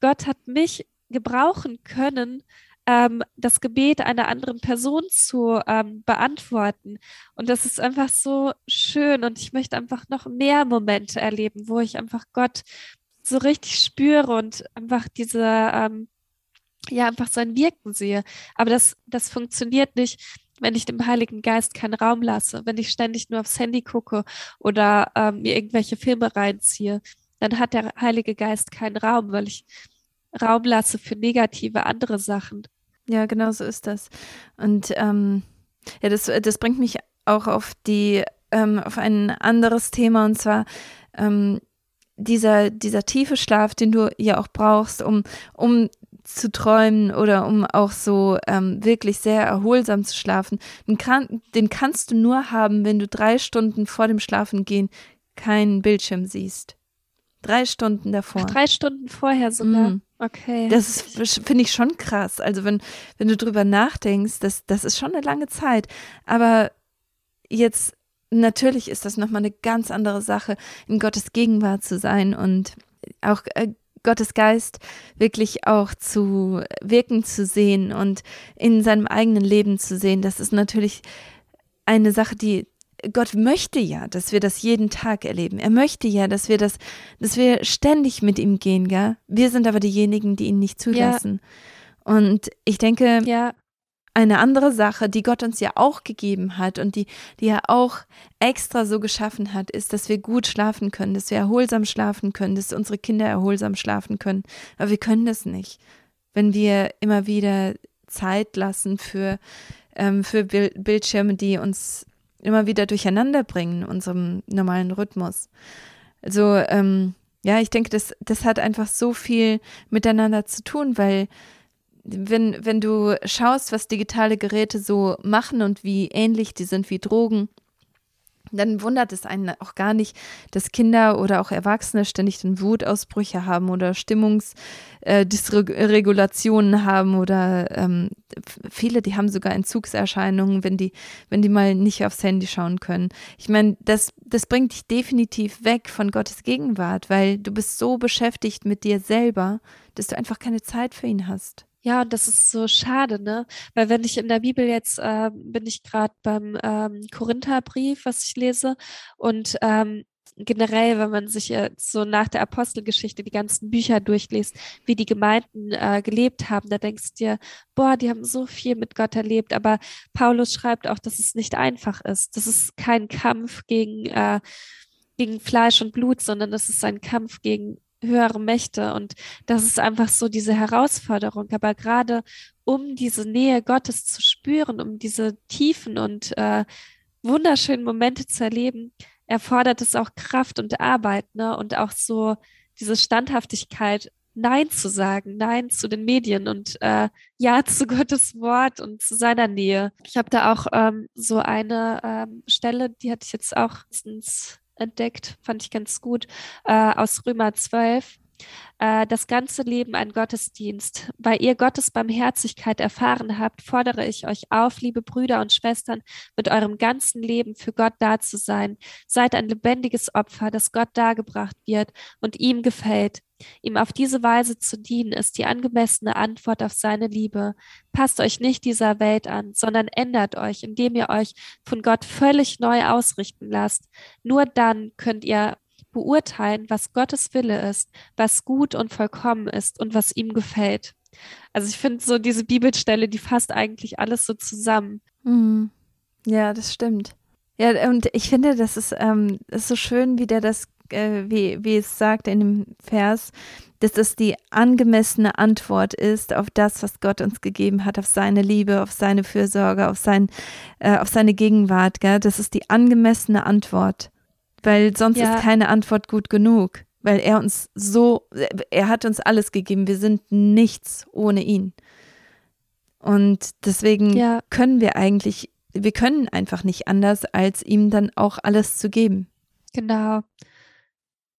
Gott hat mich gebrauchen können, ähm, das Gebet einer anderen Person zu ähm, beantworten. Und das ist einfach so schön und ich möchte einfach noch mehr Momente erleben, wo ich einfach Gott so richtig spüre und einfach diese, ähm, ja, einfach sein Wirken sehe. Aber das, das funktioniert nicht, wenn ich dem Heiligen Geist keinen Raum lasse, wenn ich ständig nur aufs Handy gucke oder ähm, mir irgendwelche Filme reinziehe, dann hat der Heilige Geist keinen Raum, weil ich Raum lasse für negative andere Sachen. Ja, genau so ist das. Und ähm, ja, das, das bringt mich auch auf die, ähm, auf ein anderes Thema und zwar ähm, dieser, dieser tiefe Schlaf, den du ja auch brauchst, um, um zu träumen oder um auch so ähm, wirklich sehr erholsam zu schlafen, den, kann, den kannst du nur haben, wenn du drei Stunden vor dem Schlafengehen keinen Bildschirm siehst. Drei Stunden davor. Ach, drei Stunden vorher sogar. Mm. Okay. Das finde ich schon krass. Also wenn, wenn du drüber nachdenkst, das, das ist schon eine lange Zeit. Aber jetzt, natürlich ist das nochmal eine ganz andere Sache, in Gottes Gegenwart zu sein und auch äh, Gottes Geist wirklich auch zu wirken zu sehen und in seinem eigenen Leben zu sehen. Das ist natürlich eine Sache, die, Gott möchte ja, dass wir das jeden Tag erleben. Er möchte ja, dass wir das, dass wir ständig mit ihm gehen, gell? Wir sind aber diejenigen, die ihn nicht zulassen. Ja. Und ich denke, ja. eine andere Sache, die Gott uns ja auch gegeben hat und die, die er auch extra so geschaffen hat, ist, dass wir gut schlafen können, dass wir erholsam schlafen können, dass unsere Kinder erholsam schlafen können. Aber wir können das nicht, wenn wir immer wieder Zeit lassen für, ähm, für Bildschirme, die uns immer wieder durcheinander bringen in unserem normalen Rhythmus. Also, ähm, ja, ich denke, das, das hat einfach so viel miteinander zu tun, weil wenn, wenn du schaust, was digitale Geräte so machen und wie ähnlich die sind wie Drogen, dann wundert es einen auch gar nicht, dass Kinder oder auch Erwachsene ständig dann Wutausbrüche haben oder Stimmungsdysregulationen äh, haben oder ähm, viele, die haben sogar Entzugserscheinungen, wenn die, wenn die mal nicht aufs Handy schauen können. Ich meine, das, das bringt dich definitiv weg von Gottes Gegenwart, weil du bist so beschäftigt mit dir selber, dass du einfach keine Zeit für ihn hast. Ja, und das ist so schade, ne? Weil wenn ich in der Bibel jetzt äh, bin ich gerade beim ähm, Korintherbrief, was ich lese, und ähm, generell, wenn man sich jetzt so nach der Apostelgeschichte die ganzen Bücher durchliest, wie die Gemeinden äh, gelebt haben, da denkst du dir, boah, die haben so viel mit Gott erlebt. Aber Paulus schreibt auch, dass es nicht einfach ist. Das ist kein Kampf gegen, äh, gegen Fleisch und Blut, sondern das ist ein Kampf gegen höhere Mächte. Und das ist einfach so diese Herausforderung. Aber gerade um diese Nähe Gottes zu spüren, um diese tiefen und äh, wunderschönen Momente zu erleben, erfordert es auch Kraft und Arbeit, ne? Und auch so diese Standhaftigkeit, Nein zu sagen, Nein zu den Medien und äh, Ja zu Gottes Wort und zu seiner Nähe. Ich habe da auch ähm, so eine ähm, Stelle, die hatte ich jetzt auch entdeckt, fand ich ganz gut, äh, aus Römer 12. Äh, das ganze Leben ein Gottesdienst. Weil ihr Gottes Barmherzigkeit erfahren habt, fordere ich euch auf, liebe Brüder und Schwestern, mit eurem ganzen Leben für Gott da zu sein. Seid ein lebendiges Opfer, das Gott dargebracht wird und ihm gefällt. Ihm auf diese Weise zu dienen, ist die angemessene Antwort auf seine Liebe. Passt euch nicht dieser Welt an, sondern ändert euch, indem ihr euch von Gott völlig neu ausrichten lasst. Nur dann könnt ihr beurteilen, was Gottes Wille ist, was gut und vollkommen ist und was ihm gefällt. Also ich finde so diese Bibelstelle, die fasst eigentlich alles so zusammen. Mhm. Ja, das stimmt. Ja, und ich finde, das ist, ähm, ist so schön, wie der das, äh, wie, wie es sagt in dem Vers, dass das die angemessene Antwort ist auf das, was Gott uns gegeben hat, auf seine Liebe, auf seine Fürsorge, auf, sein, äh, auf seine Gegenwart. Gell? Das ist die angemessene Antwort weil sonst ja. ist keine Antwort gut genug, weil er uns so, er hat uns alles gegeben, wir sind nichts ohne ihn. Und deswegen ja. können wir eigentlich, wir können einfach nicht anders, als ihm dann auch alles zu geben. Genau.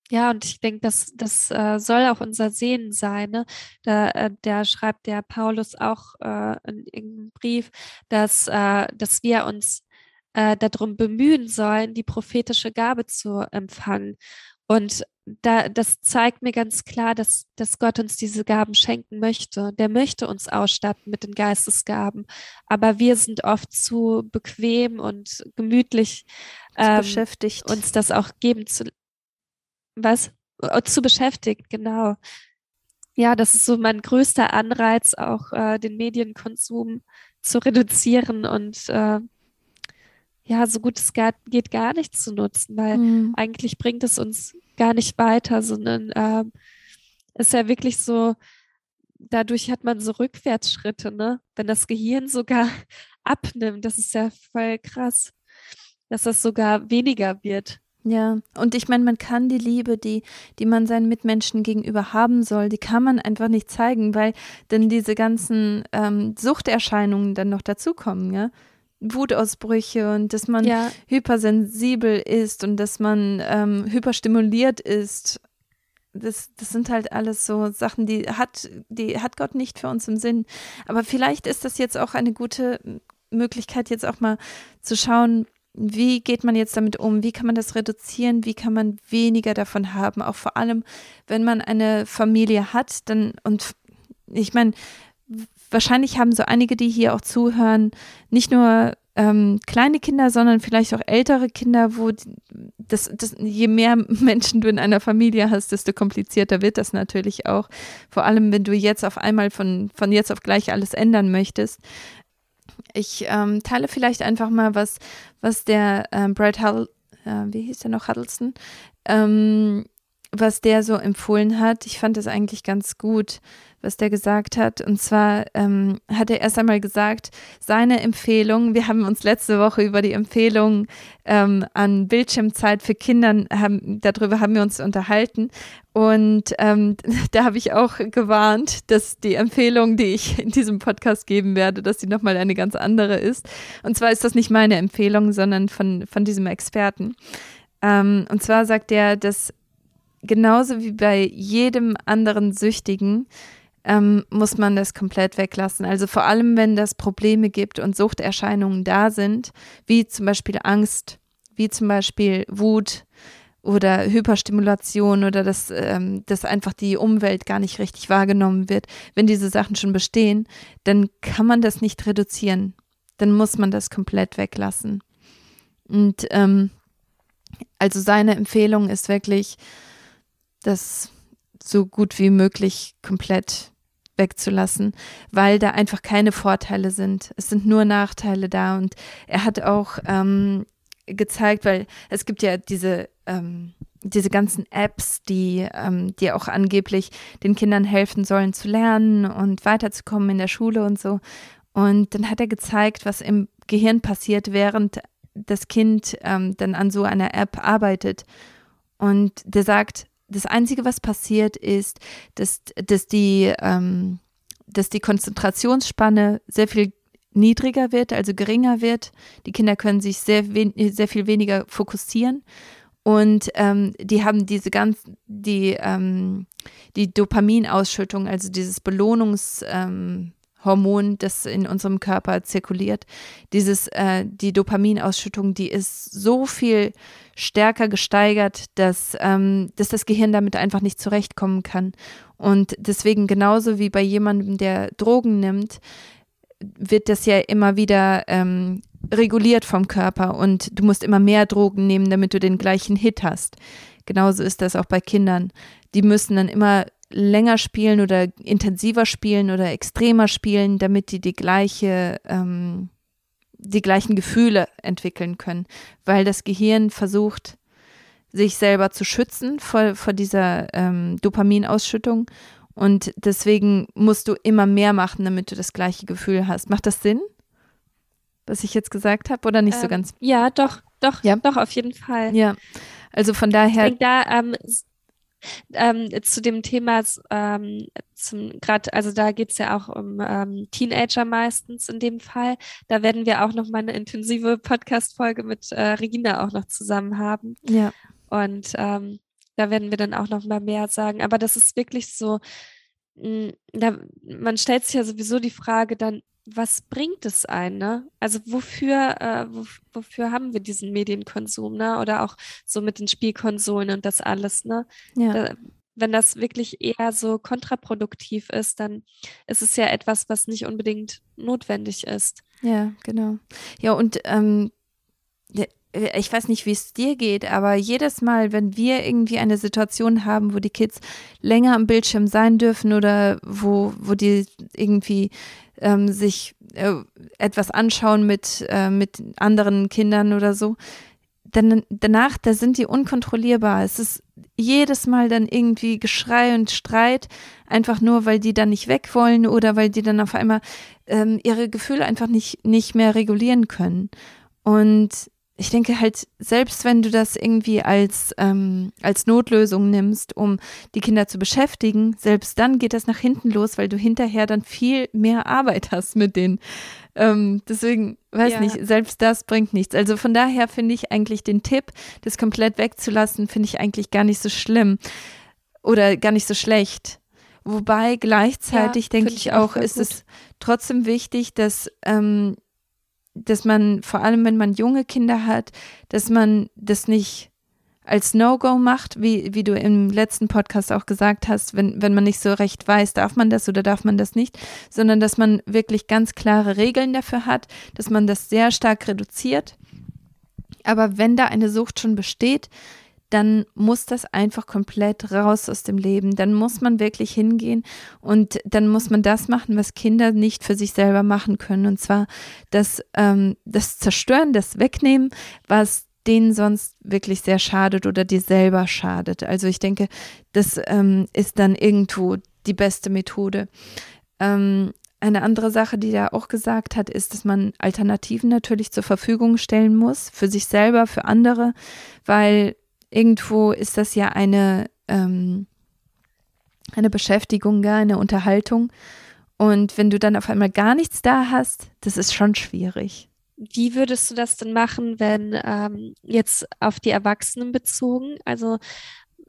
Ja, und ich denke, das, das äh, soll auch unser Sehen sein. Ne? Da, äh, der schreibt der Paulus auch äh, in irgendeinem Brief, dass, äh, dass wir uns äh, darum bemühen sollen, die prophetische Gabe zu empfangen. Und da, das zeigt mir ganz klar, dass, dass Gott uns diese Gaben schenken möchte. Der möchte uns ausstatten mit den Geistesgaben. Aber wir sind oft zu bequem und gemütlich, ähm, beschäftigt. uns das auch geben zu, was? Äh, zu beschäftigt, genau. Ja, das ist so mein größter Anreiz, auch äh, den Medienkonsum zu reduzieren und äh, ja, so gut es geht, gar nichts zu nutzen, weil mhm. eigentlich bringt es uns gar nicht weiter, sondern äh, ist ja wirklich so, dadurch hat man so Rückwärtsschritte, ne? Wenn das Gehirn sogar abnimmt, das ist ja voll krass, dass das sogar weniger wird. Ja, und ich meine, man kann die Liebe, die, die man seinen Mitmenschen gegenüber haben soll, die kann man einfach nicht zeigen, weil dann diese ganzen ähm, Suchterscheinungen dann noch dazukommen, ja. Wutausbrüche und dass man ja. hypersensibel ist und dass man ähm, hyperstimuliert ist. Das, das sind halt alles so Sachen, die hat, die hat Gott nicht für uns im Sinn. Aber vielleicht ist das jetzt auch eine gute Möglichkeit, jetzt auch mal zu schauen, wie geht man jetzt damit um? Wie kann man das reduzieren? Wie kann man weniger davon haben? Auch vor allem, wenn man eine Familie hat, dann und ich meine, wahrscheinlich haben so einige, die hier auch zuhören, nicht nur ähm, kleine Kinder, sondern vielleicht auch ältere Kinder, wo das, das, je mehr Menschen du in einer Familie hast, desto komplizierter wird das natürlich auch. Vor allem, wenn du jetzt auf einmal von, von jetzt auf gleich alles ändern möchtest. Ich ähm, teile vielleicht einfach mal was, was der ähm, Brad Huddle, äh, wie hieß der noch, Huddleston, ähm, was der so empfohlen hat. Ich fand das eigentlich ganz gut, was der gesagt hat. Und zwar ähm, hat er erst einmal gesagt, seine Empfehlung, wir haben uns letzte Woche über die Empfehlung ähm, an Bildschirmzeit für Kinder, haben, darüber haben wir uns unterhalten. Und ähm, da habe ich auch gewarnt, dass die Empfehlung, die ich in diesem Podcast geben werde, dass sie nochmal eine ganz andere ist. Und zwar ist das nicht meine Empfehlung, sondern von, von diesem Experten. Ähm, und zwar sagt er, dass genauso wie bei jedem anderen Süchtigen ähm, muss man das komplett weglassen. Also vor allem, wenn das Probleme gibt und Suchterscheinungen da sind, wie zum Beispiel Angst, wie zum Beispiel Wut oder Hyperstimulation oder dass, ähm, dass einfach die Umwelt gar nicht richtig wahrgenommen wird. Wenn diese Sachen schon bestehen, dann kann man das nicht reduzieren. Dann muss man das komplett weglassen. Und ähm, also seine Empfehlung ist wirklich, das so gut wie möglich komplett wegzulassen, weil da einfach keine Vorteile sind. Es sind nur Nachteile da. Und er hat auch ähm, gezeigt, weil es gibt ja diese, ähm, diese ganzen Apps, die, ähm, die auch angeblich den Kindern helfen sollen zu lernen und weiterzukommen in der Schule und so. Und dann hat er gezeigt, was im Gehirn passiert, während das Kind ähm, dann an so einer App arbeitet. Und der sagt, das Einzige, was passiert, ist, dass, dass, die, ähm, dass die Konzentrationsspanne sehr viel niedriger wird, also geringer wird. Die Kinder können sich sehr, sehr viel weniger fokussieren. Und ähm, die haben diese ganz, die, ähm, die Dopaminausschüttung, also dieses Belohnungshormon, ähm, das in unserem Körper zirkuliert, dieses, äh, die Dopaminausschüttung, die ist so viel stärker gesteigert, dass, ähm, dass das Gehirn damit einfach nicht zurechtkommen kann. Und deswegen genauso wie bei jemandem, der Drogen nimmt, wird das ja immer wieder ähm, reguliert vom Körper und du musst immer mehr Drogen nehmen, damit du den gleichen Hit hast. Genauso ist das auch bei Kindern. Die müssen dann immer länger spielen oder intensiver spielen oder extremer spielen, damit die die gleiche ähm, die gleichen Gefühle entwickeln können, weil das Gehirn versucht, sich selber zu schützen vor, vor dieser ähm, Dopaminausschüttung. Und deswegen musst du immer mehr machen, damit du das gleiche Gefühl hast. Macht das Sinn, was ich jetzt gesagt habe, oder nicht ähm, so ganz? Ja, doch, doch, ja? doch, auf jeden Fall. Ja, also von daher. Ich denke, da ähm, ähm, zu dem Thema, ähm, gerade, also da geht es ja auch um ähm, Teenager meistens in dem Fall. Da werden wir auch noch mal eine intensive Podcast-Folge mit äh, Regina auch noch zusammen haben. Ja. Und ähm, da werden wir dann auch noch mal mehr sagen. Aber das ist wirklich so, mh, da, man stellt sich ja sowieso die Frage dann, was bringt es ein, ne? Also wofür, äh, wo, wofür haben wir diesen Medienkonsum, ne? Oder auch so mit den Spielkonsolen und das alles, ne? Ja. Da, wenn das wirklich eher so kontraproduktiv ist, dann ist es ja etwas, was nicht unbedingt notwendig ist. Ja, genau. Ja, und ähm, ich weiß nicht, wie es dir geht, aber jedes Mal, wenn wir irgendwie eine Situation haben, wo die Kids länger am Bildschirm sein dürfen oder wo, wo die irgendwie ähm, sich äh, etwas anschauen mit, äh, mit anderen Kindern oder so, dann danach, da sind die unkontrollierbar. Es ist jedes Mal dann irgendwie Geschrei und Streit, einfach nur, weil die dann nicht weg wollen oder weil die dann auf einmal ähm, ihre Gefühle einfach nicht, nicht mehr regulieren können. Und ich denke halt, selbst wenn du das irgendwie als, ähm, als Notlösung nimmst, um die Kinder zu beschäftigen, selbst dann geht das nach hinten los, weil du hinterher dann viel mehr Arbeit hast mit denen. Ähm, deswegen, weiß ja. nicht, selbst das bringt nichts. Also von daher finde ich eigentlich den Tipp, das komplett wegzulassen, finde ich eigentlich gar nicht so schlimm oder gar nicht so schlecht. Wobei gleichzeitig ja, denke ich auch, ist gut. es trotzdem wichtig, dass ähm, dass man, vor allem wenn man junge Kinder hat, dass man das nicht als No-Go macht, wie, wie du im letzten Podcast auch gesagt hast, wenn, wenn man nicht so recht weiß, darf man das oder darf man das nicht, sondern dass man wirklich ganz klare Regeln dafür hat, dass man das sehr stark reduziert. Aber wenn da eine Sucht schon besteht, dann muss das einfach komplett raus aus dem Leben. Dann muss man wirklich hingehen und dann muss man das machen, was Kinder nicht für sich selber machen können. Und zwar das, ähm, das Zerstören, das Wegnehmen, was denen sonst wirklich sehr schadet oder dir selber schadet. Also ich denke, das ähm, ist dann irgendwo die beste Methode. Ähm, eine andere Sache, die er auch gesagt hat, ist, dass man Alternativen natürlich zur Verfügung stellen muss, für sich selber, für andere, weil irgendwo ist das ja eine, ähm, eine Beschäftigung, ja, eine Unterhaltung. Und wenn du dann auf einmal gar nichts da hast, das ist schon schwierig. Wie würdest du das denn machen, wenn ähm, jetzt auf die Erwachsenen bezogen? Also,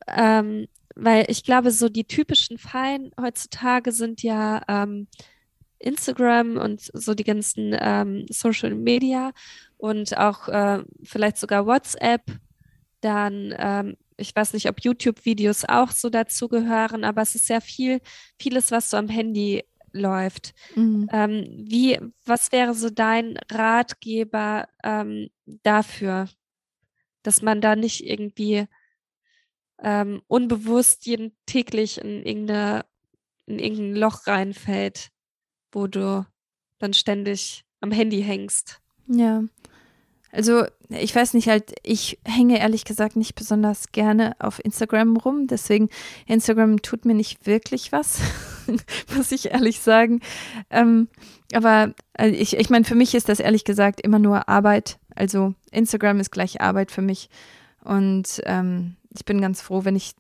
ähm, weil ich glaube, so die typischen Fallen heutzutage sind ja ähm, Instagram und so die ganzen ähm, Social Media und auch äh, vielleicht sogar WhatsApp dann, ähm, ich weiß nicht, ob YouTube-Videos auch so dazu gehören, aber es ist sehr viel, vieles, was so am Handy läuft. Mhm. Ähm, wie, was wäre so dein Ratgeber ähm, dafür, dass man da nicht irgendwie ähm, unbewusst jeden täglich in, irgendeine, in irgendein Loch reinfällt, wo du dann ständig am Handy hängst? Ja, also ich weiß nicht, halt, ich hänge ehrlich gesagt nicht besonders gerne auf Instagram rum. Deswegen, Instagram tut mir nicht wirklich was, muss ich ehrlich sagen. Ähm, aber also ich, ich meine, für mich ist das ehrlich gesagt immer nur Arbeit. Also Instagram ist gleich Arbeit für mich. Und ähm, ich bin ganz froh, wenn ich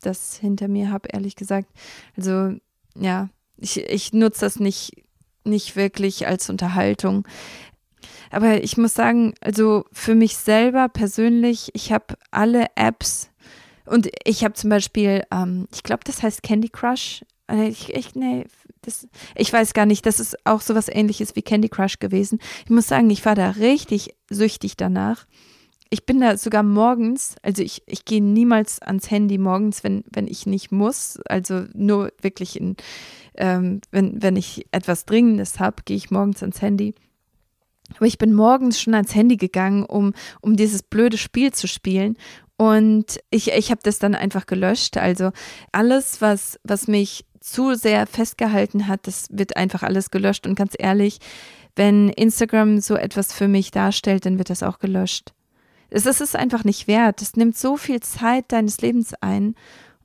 das hinter mir habe, ehrlich gesagt. Also ja, ich, ich nutze das nicht, nicht wirklich als Unterhaltung. Aber ich muss sagen, also für mich selber persönlich, ich habe alle Apps und ich habe zum Beispiel, ähm, ich glaube, das heißt Candy Crush. Äh, ich, ich, nee, das, ich weiß gar nicht, das ist auch so was ähnliches wie Candy Crush gewesen. Ich muss sagen, ich war da richtig süchtig danach. Ich bin da sogar morgens, also ich, ich gehe niemals ans Handy morgens, wenn, wenn ich nicht muss. Also nur wirklich in, ähm, wenn, wenn ich etwas Dringendes habe, gehe ich morgens ans Handy. Aber ich bin morgens schon ans Handy gegangen, um, um dieses blöde Spiel zu spielen. Und ich, ich habe das dann einfach gelöscht. Also alles, was, was mich zu sehr festgehalten hat, das wird einfach alles gelöscht. Und ganz ehrlich, wenn Instagram so etwas für mich darstellt, dann wird das auch gelöscht. Es ist es einfach nicht wert. Es nimmt so viel Zeit deines Lebens ein.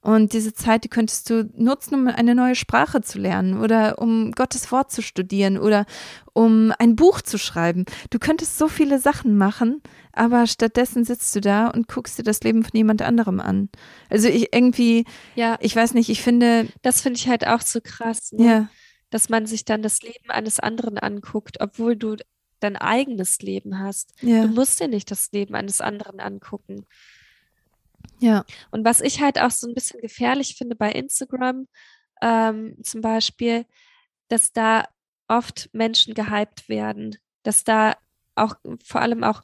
Und diese Zeit, die könntest du nutzen, um eine neue Sprache zu lernen oder um Gottes Wort zu studieren oder um ein Buch zu schreiben. Du könntest so viele Sachen machen, aber stattdessen sitzt du da und guckst dir das Leben von jemand anderem an. Also ich irgendwie, ja, ich weiß nicht, ich finde. Das finde ich halt auch so krass, ne? ja. dass man sich dann das Leben eines anderen anguckt, obwohl du dein eigenes Leben hast. Ja. Du musst dir nicht das Leben eines anderen angucken. Ja. Und was ich halt auch so ein bisschen gefährlich finde bei Instagram ähm, zum Beispiel, dass da oft Menschen gehypt werden, dass da auch vor allem auch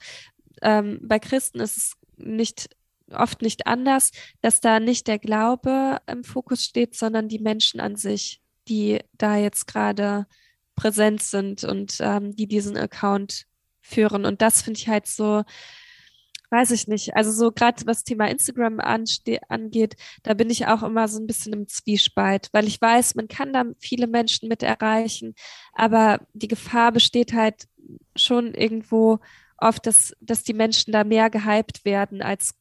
ähm, bei Christen ist es nicht oft nicht anders, dass da nicht der Glaube im Fokus steht, sondern die Menschen an sich, die da jetzt gerade präsent sind und ähm, die diesen Account führen. Und das finde ich halt so, weiß ich nicht. Also so gerade was Thema Instagram angeht, da bin ich auch immer so ein bisschen im Zwiespalt, weil ich weiß, man kann da viele Menschen mit erreichen, aber die Gefahr besteht halt schon irgendwo oft, dass, dass die Menschen da mehr gehypt werden, als,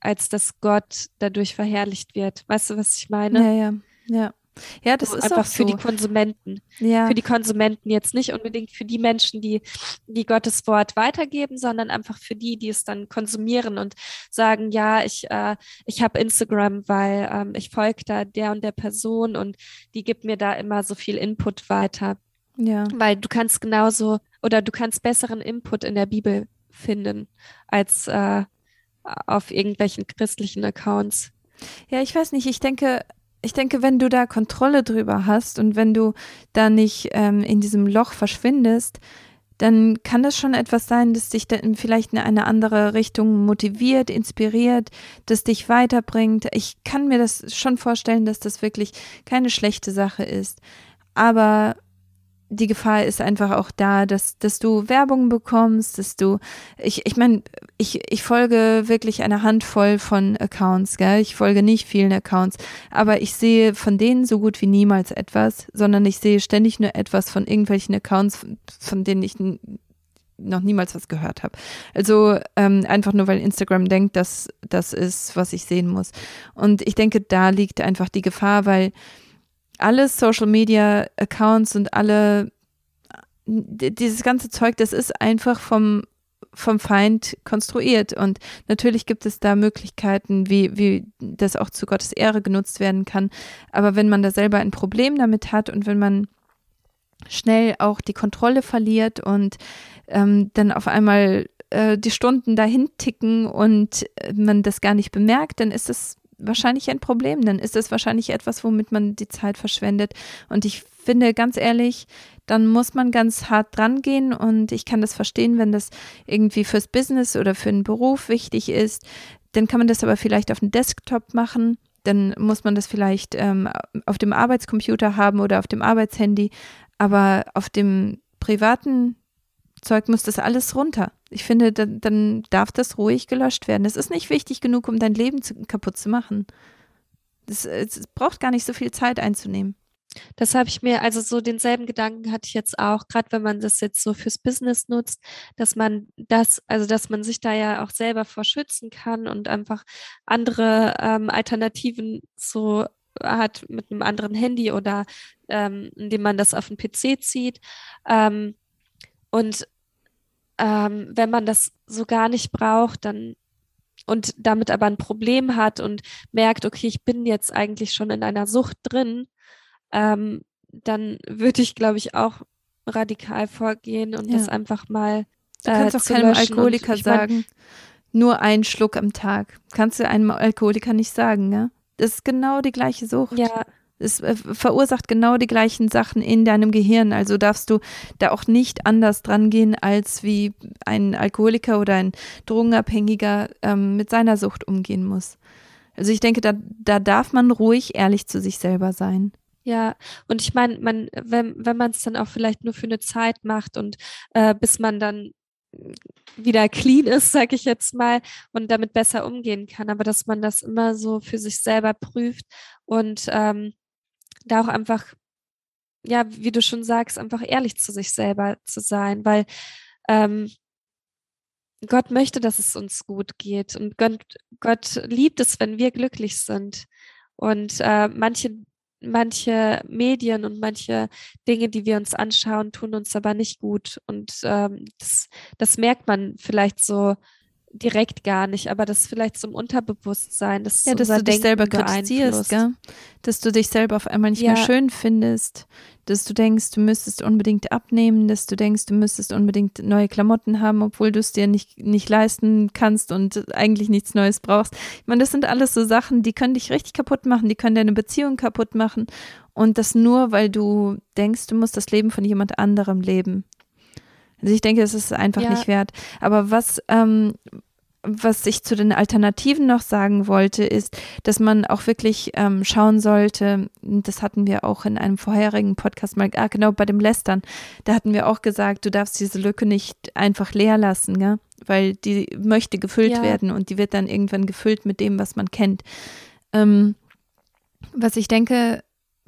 als dass Gott dadurch verherrlicht wird. Weißt du, was ich meine? Ja, ja, ja. Ja, das so ist einfach so. für die Konsumenten. Ja. Für die Konsumenten jetzt nicht unbedingt für die Menschen, die, die Gottes Wort weitergeben, sondern einfach für die, die es dann konsumieren und sagen, ja, ich, äh, ich habe Instagram, weil ähm, ich folge da der und der Person und die gibt mir da immer so viel Input weiter. ja. Weil du kannst genauso oder du kannst besseren Input in der Bibel finden als äh, auf irgendwelchen christlichen Accounts. Ja, ich weiß nicht. Ich denke, ich denke, wenn du da Kontrolle drüber hast und wenn du da nicht ähm, in diesem Loch verschwindest, dann kann das schon etwas sein, das dich dann vielleicht in eine andere Richtung motiviert, inspiriert, das dich weiterbringt. Ich kann mir das schon vorstellen, dass das wirklich keine schlechte Sache ist. Aber die Gefahr ist einfach auch da, dass, dass du Werbung bekommst, dass du, ich, ich meine, ich, ich folge wirklich eine Handvoll von Accounts, gell? Ich folge nicht vielen Accounts, aber ich sehe von denen so gut wie niemals etwas, sondern ich sehe ständig nur etwas von irgendwelchen Accounts, von denen ich noch niemals was gehört habe. Also ähm, einfach nur, weil Instagram denkt, dass das ist, was ich sehen muss. Und ich denke, da liegt einfach die Gefahr, weil alle Social Media Accounts und alle dieses ganze Zeug, das ist einfach vom vom Feind konstruiert und natürlich gibt es da Möglichkeiten, wie, wie das auch zu Gottes Ehre genutzt werden kann. Aber wenn man da selber ein Problem damit hat und wenn man schnell auch die Kontrolle verliert und ähm, dann auf einmal äh, die Stunden dahin ticken und man das gar nicht bemerkt, dann ist es wahrscheinlich ein Problem. Dann ist es wahrscheinlich etwas, womit man die Zeit verschwendet. Und ich finde, ganz ehrlich, dann muss man ganz hart dran gehen und ich kann das verstehen, wenn das irgendwie fürs Business oder für einen Beruf wichtig ist. Dann kann man das aber vielleicht auf dem Desktop machen. Dann muss man das vielleicht ähm, auf dem Arbeitscomputer haben oder auf dem Arbeitshandy. Aber auf dem privaten Zeug muss das alles runter. Ich finde, dann, dann darf das ruhig gelöscht werden. Es ist nicht wichtig genug, um dein Leben zu, kaputt zu machen. Es braucht gar nicht so viel Zeit einzunehmen. Das habe ich mir, also so denselben Gedanken hatte ich jetzt auch, gerade wenn man das jetzt so fürs Business nutzt, dass man das, also dass man sich da ja auch selber vor schützen kann und einfach andere ähm, Alternativen so hat mit einem anderen Handy oder ähm, indem man das auf den PC zieht. Ähm, und ähm, wenn man das so gar nicht braucht, dann und damit aber ein Problem hat und merkt, okay, ich bin jetzt eigentlich schon in einer Sucht drin, ähm, dann würde ich, glaube ich, auch radikal vorgehen und Ja. das einfach mal. Du kannst äh, auch keinem löschen. Und Alkoholiker ich mein, sagen, nur einen Schluck am Tag. Kannst du einem Alkoholiker nicht sagen, ja? Das ist genau die gleiche Sucht. Ja, Es äh, verursacht genau die gleichen Sachen in deinem Gehirn. Also darfst du da auch nicht anders dran gehen, als wie ein Alkoholiker oder ein Drogenabhängiger ähm, mit seiner Sucht umgehen muss. Also ich denke, da, da darf man ruhig ehrlich zu sich selber sein. Ja, und ich meine, man, wenn, wenn man es dann auch vielleicht nur für eine Zeit macht und äh, bis man dann wieder clean ist, sage ich jetzt mal, und damit besser umgehen kann, aber dass man das immer so für sich selber prüft und ähm, da auch einfach, ja, wie du schon sagst, einfach ehrlich zu sich selber zu sein, weil ähm, Gott möchte, dass es uns gut geht und Gott, Gott liebt es, wenn wir glücklich sind. Und äh, manche manche Medien und manche Dinge, die wir uns anschauen, tun uns aber nicht gut. Und ähm, das, das merkt man vielleicht so direkt gar nicht, aber das vielleicht zum Unterbewusstsein, das ja, dass du dich selber kritisierst, gell? dass du dich selber auf einmal nicht ja. mehr schön findest, dass du denkst, du müsstest unbedingt abnehmen, dass du denkst, du müsstest unbedingt neue Klamotten haben, obwohl du es dir nicht, nicht leisten kannst und eigentlich nichts Neues brauchst. Ich meine, das sind alles so Sachen, die können dich richtig kaputt machen, die können deine Beziehung kaputt machen und das nur, weil du denkst, du musst das Leben von jemand anderem leben. Also ich denke, es ist einfach ja. nicht wert. Aber was, ähm, was ich zu den Alternativen noch sagen wollte, ist, dass man auch wirklich ähm, schauen sollte, das hatten wir auch in einem vorherigen Podcast mal, ah, genau, bei dem Lästern, da hatten wir auch gesagt, du darfst diese Lücke nicht einfach leer lassen, gell? weil die möchte gefüllt ja. werden und die wird dann irgendwann gefüllt mit dem, was man kennt. Ähm, was ich denke,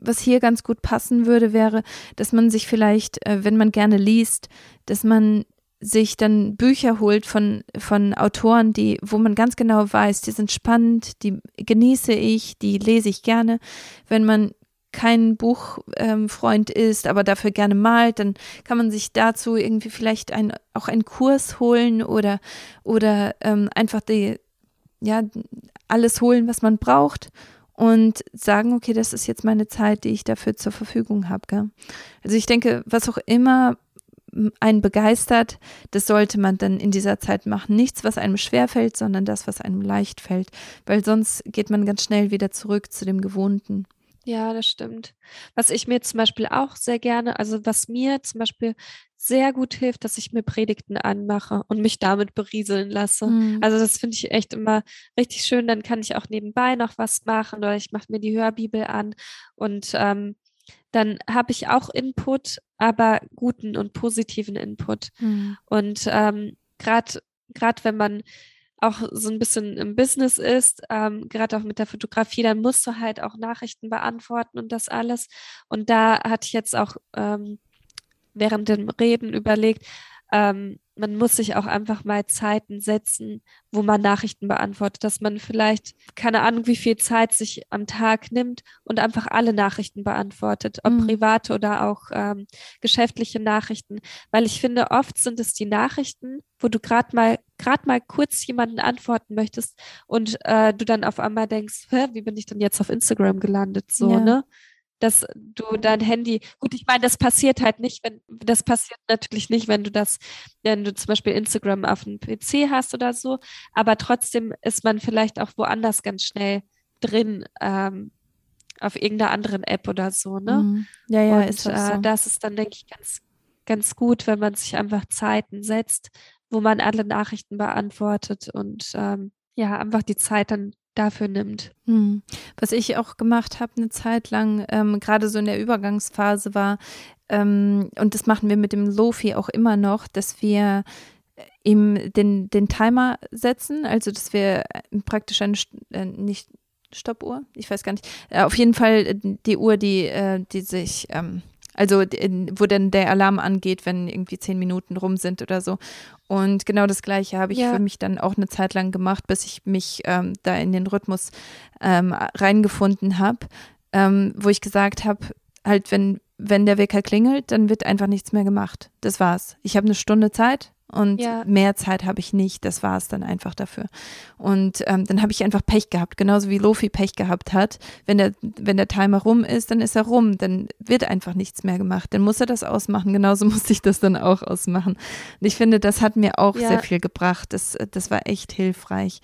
was hier ganz gut passen würde, wäre, dass man sich vielleicht, äh, wenn man gerne liest, dass man sich dann Bücher holt von, von Autoren, die, wo man ganz genau weiß, die sind spannend, die genieße ich, die lese ich gerne. Wenn man kein Buchfreund ähm, ist, aber dafür gerne malt, dann kann man sich dazu irgendwie vielleicht ein, auch einen Kurs holen oder, oder ähm, einfach die, ja, alles holen, was man braucht und sagen, okay, das ist jetzt meine Zeit, die ich dafür zur Verfügung habe. Also ich denke, was auch immer einen begeistert, das sollte man dann in dieser Zeit machen. Nichts, was einem schwerfällt, sondern das, was einem leicht fällt, weil sonst geht man ganz schnell wieder zurück zu dem Gewohnten. Ja, das stimmt. Was ich mir zum Beispiel auch sehr gerne, also was mir zum Beispiel sehr gut hilft, dass ich mir Predigten anmache und mich damit berieseln lasse. Mhm. Also das finde ich echt immer richtig schön. Dann kann ich auch nebenbei noch was machen oder ich mache mir die Hörbibel an und ähm, dann habe ich auch Input, aber guten und positiven Input. Mhm. Und ähm, gerade gerade wenn man auch so ein bisschen im Business ist, ähm, gerade auch mit der Fotografie, dann musst du halt auch Nachrichten beantworten und das alles. Und da hatte ich jetzt auch ähm, während dem Reden überlegt, ähm, man muss sich auch einfach mal Zeiten setzen, wo man Nachrichten beantwortet, dass man vielleicht, keine Ahnung, wie viel Zeit sich am Tag nimmt und einfach alle Nachrichten beantwortet, ob mhm. private oder auch ähm, geschäftliche Nachrichten. Weil ich finde, oft sind es die Nachrichten, wo du gerade mal, gerade mal kurz jemanden antworten möchtest und äh, du dann auf einmal denkst, wie bin ich denn jetzt auf Instagram gelandet? So, ja. ne? Dass du dein Handy, gut, ich meine, das passiert halt nicht, wenn, das passiert natürlich nicht, wenn du das, wenn du zum Beispiel Instagram auf dem PC hast oder so, aber trotzdem ist man vielleicht auch woanders ganz schnell drin, ähm, auf irgendeiner anderen App oder so, ne? Mhm. Ja, ja, Und, ist das, so. äh, das ist dann, denke ich, ganz, ganz gut, wenn man sich einfach Zeiten setzt, wo man alle Nachrichten beantwortet und ähm, ja, einfach die Zeit dann dafür nimmt. Hm. Was ich auch gemacht habe eine Zeit lang, ähm, gerade so in der Übergangsphase war, ähm, und das machen wir mit dem Lofi auch immer noch, dass wir ihm den, den Timer setzen, also dass wir äh, praktisch eine, äh, nicht Stoppuhr, ich weiß gar nicht, äh, auf jeden Fall äh, die Uhr, die, äh, die sich ähm, also wo dann der Alarm angeht, wenn irgendwie zehn Minuten rum sind oder so. Und genau das Gleiche habe ich ja. für mich dann auch eine Zeit lang gemacht, bis ich mich ähm, da in den Rhythmus ähm, reingefunden habe, ähm, wo ich gesagt habe, halt, wenn, wenn der Wecker klingelt, dann wird einfach nichts mehr gemacht. Das war's. Ich habe eine Stunde Zeit und ja. mehr Zeit habe ich nicht. Das war es dann einfach dafür. Und ähm, dann habe ich einfach Pech gehabt, genauso wie Lofi Pech gehabt hat. Wenn der, wenn der Timer rum ist, dann ist er rum. Dann wird einfach nichts mehr gemacht. Dann muss er das ausmachen. Genauso muss ich das dann auch ausmachen. Und ich finde, das hat mir auch ja. sehr viel gebracht. Das, das war echt hilfreich.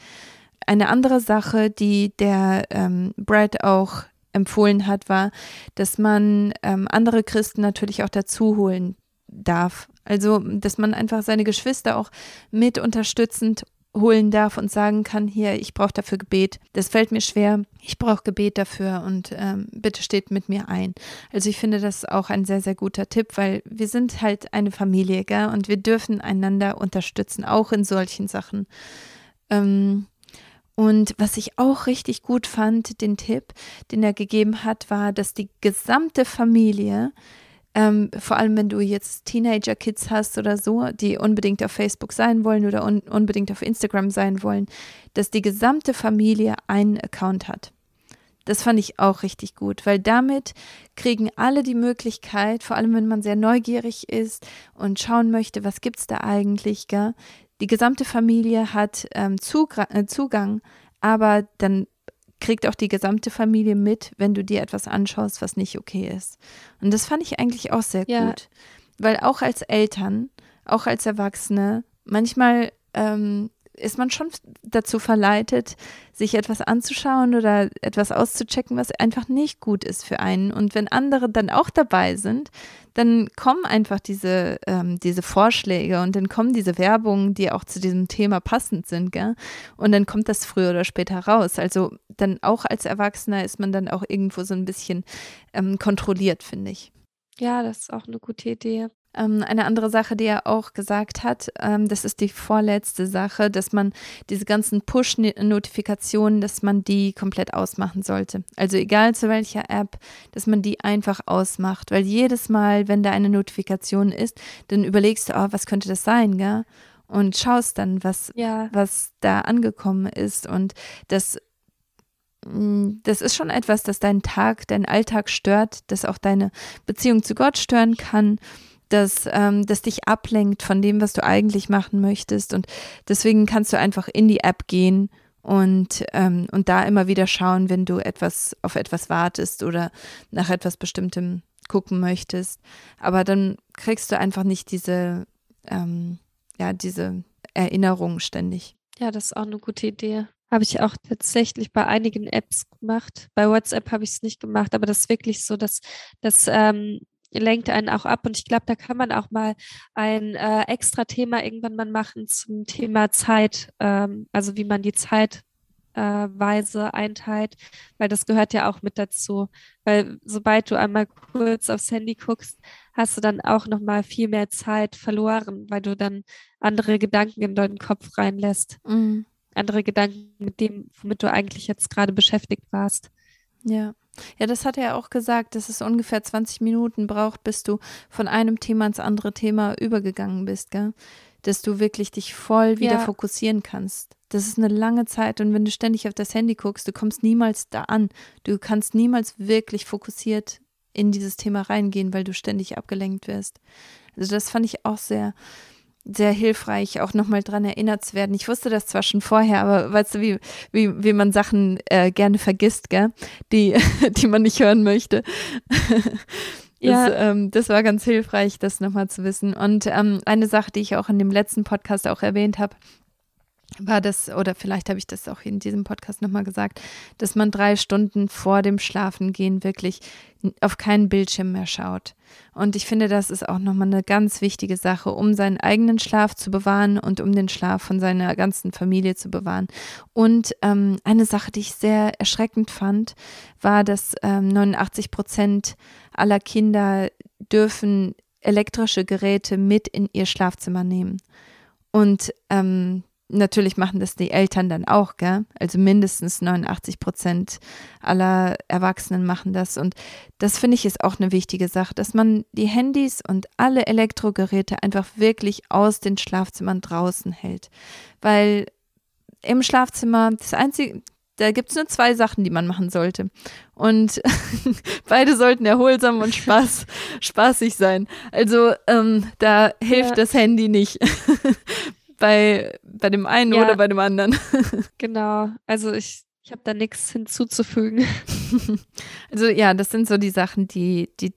Eine andere Sache, die der ähm, Brad auch empfohlen hat, war, dass man ähm, andere Christen natürlich auch dazu holen darf. Also, dass man einfach seine Geschwister auch mit unterstützend holen darf und sagen kann, hier, ich brauche dafür Gebet. Das fällt mir schwer. Ich brauche Gebet dafür und ähm, bitte steht mit mir ein. Also ich finde das auch ein sehr, sehr guter Tipp, weil wir sind halt eine Familie, gell? Und wir dürfen einander unterstützen, auch in solchen Sachen. Ähm, und was ich auch richtig gut fand, den Tipp, den er gegeben hat, war, dass die gesamte Familie ähm, vor allem, wenn du jetzt Teenager-Kids hast oder so, die unbedingt auf Facebook sein wollen oder un unbedingt auf Instagram sein wollen, dass die gesamte Familie einen Account hat. Das fand ich auch richtig gut, weil damit kriegen alle die Möglichkeit, vor allem wenn man sehr neugierig ist und schauen möchte, was gibt es da eigentlich, gell? die gesamte Familie hat ähm, äh, Zugang, aber dann kriegt auch die gesamte Familie mit, wenn du dir etwas anschaust, was nicht okay ist. Und das fand ich eigentlich auch sehr ja. gut, weil auch als Eltern, auch als Erwachsene, manchmal ähm, ist man schon dazu verleitet, sich etwas anzuschauen oder etwas auszuchecken, was einfach nicht gut ist für einen. Und wenn andere dann auch dabei sind, dann kommen einfach diese, ähm, diese Vorschläge und dann kommen diese Werbungen, die auch zu diesem Thema passend sind, gell? Und dann kommt das früher oder später raus. Also dann auch als Erwachsener ist man dann auch irgendwo so ein bisschen ähm, kontrolliert, finde ich. Ja, das ist auch eine gute Idee. Ähm, eine andere Sache, die er auch gesagt hat, ähm, das ist die vorletzte Sache, dass man diese ganzen Push-Notifikationen, dass man die komplett ausmachen sollte. Also egal zu welcher App, dass man die einfach ausmacht. Weil jedes Mal, wenn da eine Notifikation ist, dann überlegst du, oh, was könnte das sein, gell? Und schaust dann, was, ja. was da angekommen ist. Und das mm, das ist schon etwas, das deinen Tag, deinen Alltag stört, das auch deine Beziehung zu Gott stören kann das, ähm, das dich ablenkt von dem, was du eigentlich machen möchtest. Und deswegen kannst du einfach in die App gehen und, ähm, und da immer wieder schauen, wenn du etwas auf etwas wartest oder nach etwas Bestimmtem gucken möchtest. Aber dann kriegst du einfach nicht diese, ähm, ja, diese Erinnerung ständig. Ja, das ist auch eine gute Idee. Habe ich auch tatsächlich bei einigen Apps gemacht. Bei WhatsApp habe ich es nicht gemacht, aber das ist wirklich so, dass, dass ähm, lenkt einen auch ab. Und ich glaube, da kann man auch mal ein äh, extra Thema irgendwann mal machen zum Thema Zeit, ähm, also wie man die Zeitweise äh, einteilt, weil das gehört ja auch mit dazu. Weil sobald du einmal kurz aufs Handy guckst, hast du dann auch noch mal viel mehr Zeit verloren, weil du dann andere Gedanken in deinen Kopf reinlässt. Mhm. Andere Gedanken mit dem, womit du eigentlich jetzt gerade beschäftigt warst. Ja. Ja, das hat er auch gesagt, dass es ungefähr 20 Minuten braucht, bis du von einem Thema ins andere Thema übergegangen bist, gell? Dass du wirklich dich voll wieder ja. fokussieren kannst. Das ist eine lange Zeit und wenn du ständig auf das Handy guckst, du kommst niemals da an. Du kannst niemals wirklich fokussiert in dieses Thema reingehen, weil du ständig abgelenkt wirst. Also das fand ich auch sehr, sehr hilfreich, auch nochmal dran erinnert zu werden. Ich wusste das zwar schon vorher, aber weißt du, wie, wie, wie man Sachen äh, gerne vergisst, gell? Die, die man nicht hören möchte. Das, ja. ähm, das war ganz hilfreich, das nochmal zu wissen. Und ähm, eine Sache, die ich auch in dem letzten Podcast auch erwähnt habe, war das, oder vielleicht habe ich das auch in diesem Podcast nochmal gesagt, dass man drei Stunden vor dem Schlafengehen wirklich auf keinen Bildschirm mehr schaut. Und ich finde, das ist auch nochmal eine ganz wichtige Sache, um seinen eigenen Schlaf zu bewahren und um den Schlaf von seiner ganzen Familie zu bewahren. Und ähm, eine Sache, die ich sehr erschreckend fand, war, dass ähm, 89 Prozent aller Kinder dürfen elektrische Geräte mit in ihr Schlafzimmer nehmen. Und ähm, natürlich machen das die Eltern dann auch, gell? Also mindestens 89 Prozent aller Erwachsenen machen das. Und das finde ich ist auch eine wichtige Sache, dass man die Handys und alle Elektrogeräte einfach wirklich aus den Schlafzimmern draußen hält. Weil im Schlafzimmer, das einzige, da gibt es nur zwei Sachen, die man machen sollte. Und beide sollten erholsam und Spaß, spaßig sein. Also ähm, da hilft ja. das Handy nicht bei, bei dem einen ja, oder bei dem anderen. genau, also ich, ich habe da nichts hinzuzufügen. also ja, das sind so die Sachen, die, die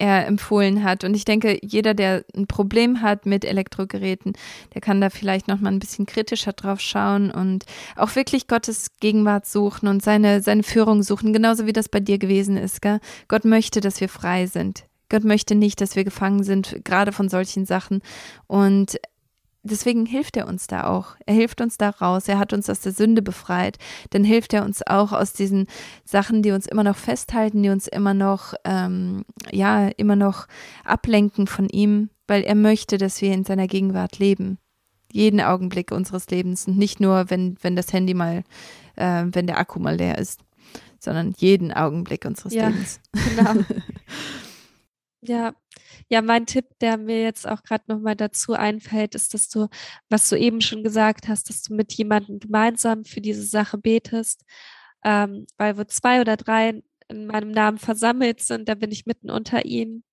er empfohlen hat. Und ich denke, jeder, der ein Problem hat mit Elektrogeräten, der kann da vielleicht noch mal ein bisschen kritischer drauf schauen und auch wirklich Gottes Gegenwart suchen und seine, seine Führung suchen, genauso wie das bei dir gewesen ist. Gell? Gott möchte, dass wir frei sind. Gott möchte nicht, dass wir gefangen sind, gerade von solchen Sachen. Und deswegen hilft er uns da auch. Er hilft uns da raus. Er hat uns aus der Sünde befreit. Dann hilft er uns auch aus diesen Sachen, die uns immer noch festhalten, die uns immer noch, ähm, ja, immer noch ablenken von ihm, weil er möchte, dass wir in seiner Gegenwart leben. Jeden Augenblick unseres Lebens und nicht nur, wenn, wenn das Handy mal, äh, wenn der Akku mal leer ist, sondern jeden Augenblick unseres ja, Lebens. Genau. Ja, ja, mein Tipp, der mir jetzt auch gerade nochmal dazu einfällt, ist, dass du, was du eben schon gesagt hast, dass du mit jemandem gemeinsam für diese Sache betest, ähm, weil wo zwei oder drei in meinem Namen versammelt sind, da bin ich mitten unter ihnen.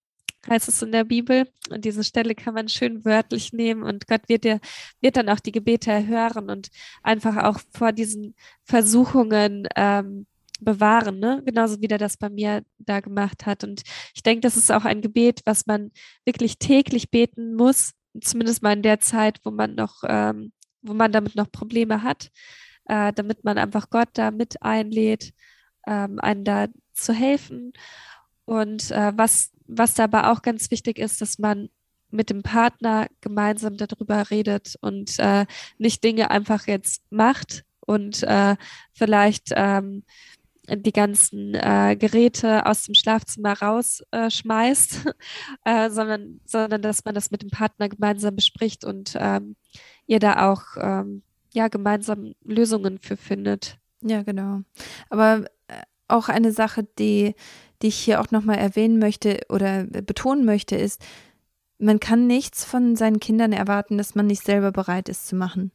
heißt es in der Bibel. Und diese Stelle kann man schön wörtlich nehmen und Gott wird dir, wird dann auch die Gebete erhören und einfach auch vor diesen Versuchungen ähm, bewahren, ne? Genauso wie der das bei mir da gemacht hat. Und ich denke, das ist auch ein Gebet, was man wirklich täglich beten muss, zumindest mal in der Zeit, wo man noch, ähm, wo man damit noch Probleme hat, äh, damit man einfach Gott da mit einlädt, ähm, einen da zu helfen. Und äh, was, was dabei auch ganz wichtig ist, dass man mit dem Partner gemeinsam darüber redet und äh, nicht Dinge einfach jetzt macht und äh, vielleicht ähm, die ganzen äh, Geräte aus dem Schlafzimmer rausschmeißt, äh, äh, sondern, sondern dass man das mit dem Partner gemeinsam bespricht und ähm, ihr da auch ähm, ja gemeinsam Lösungen für findet. Ja, genau. Aber äh, auch eine Sache, die, die ich hier auch nochmal erwähnen möchte oder betonen möchte, ist, man kann nichts von seinen Kindern erwarten, das man nicht selber bereit ist zu machen.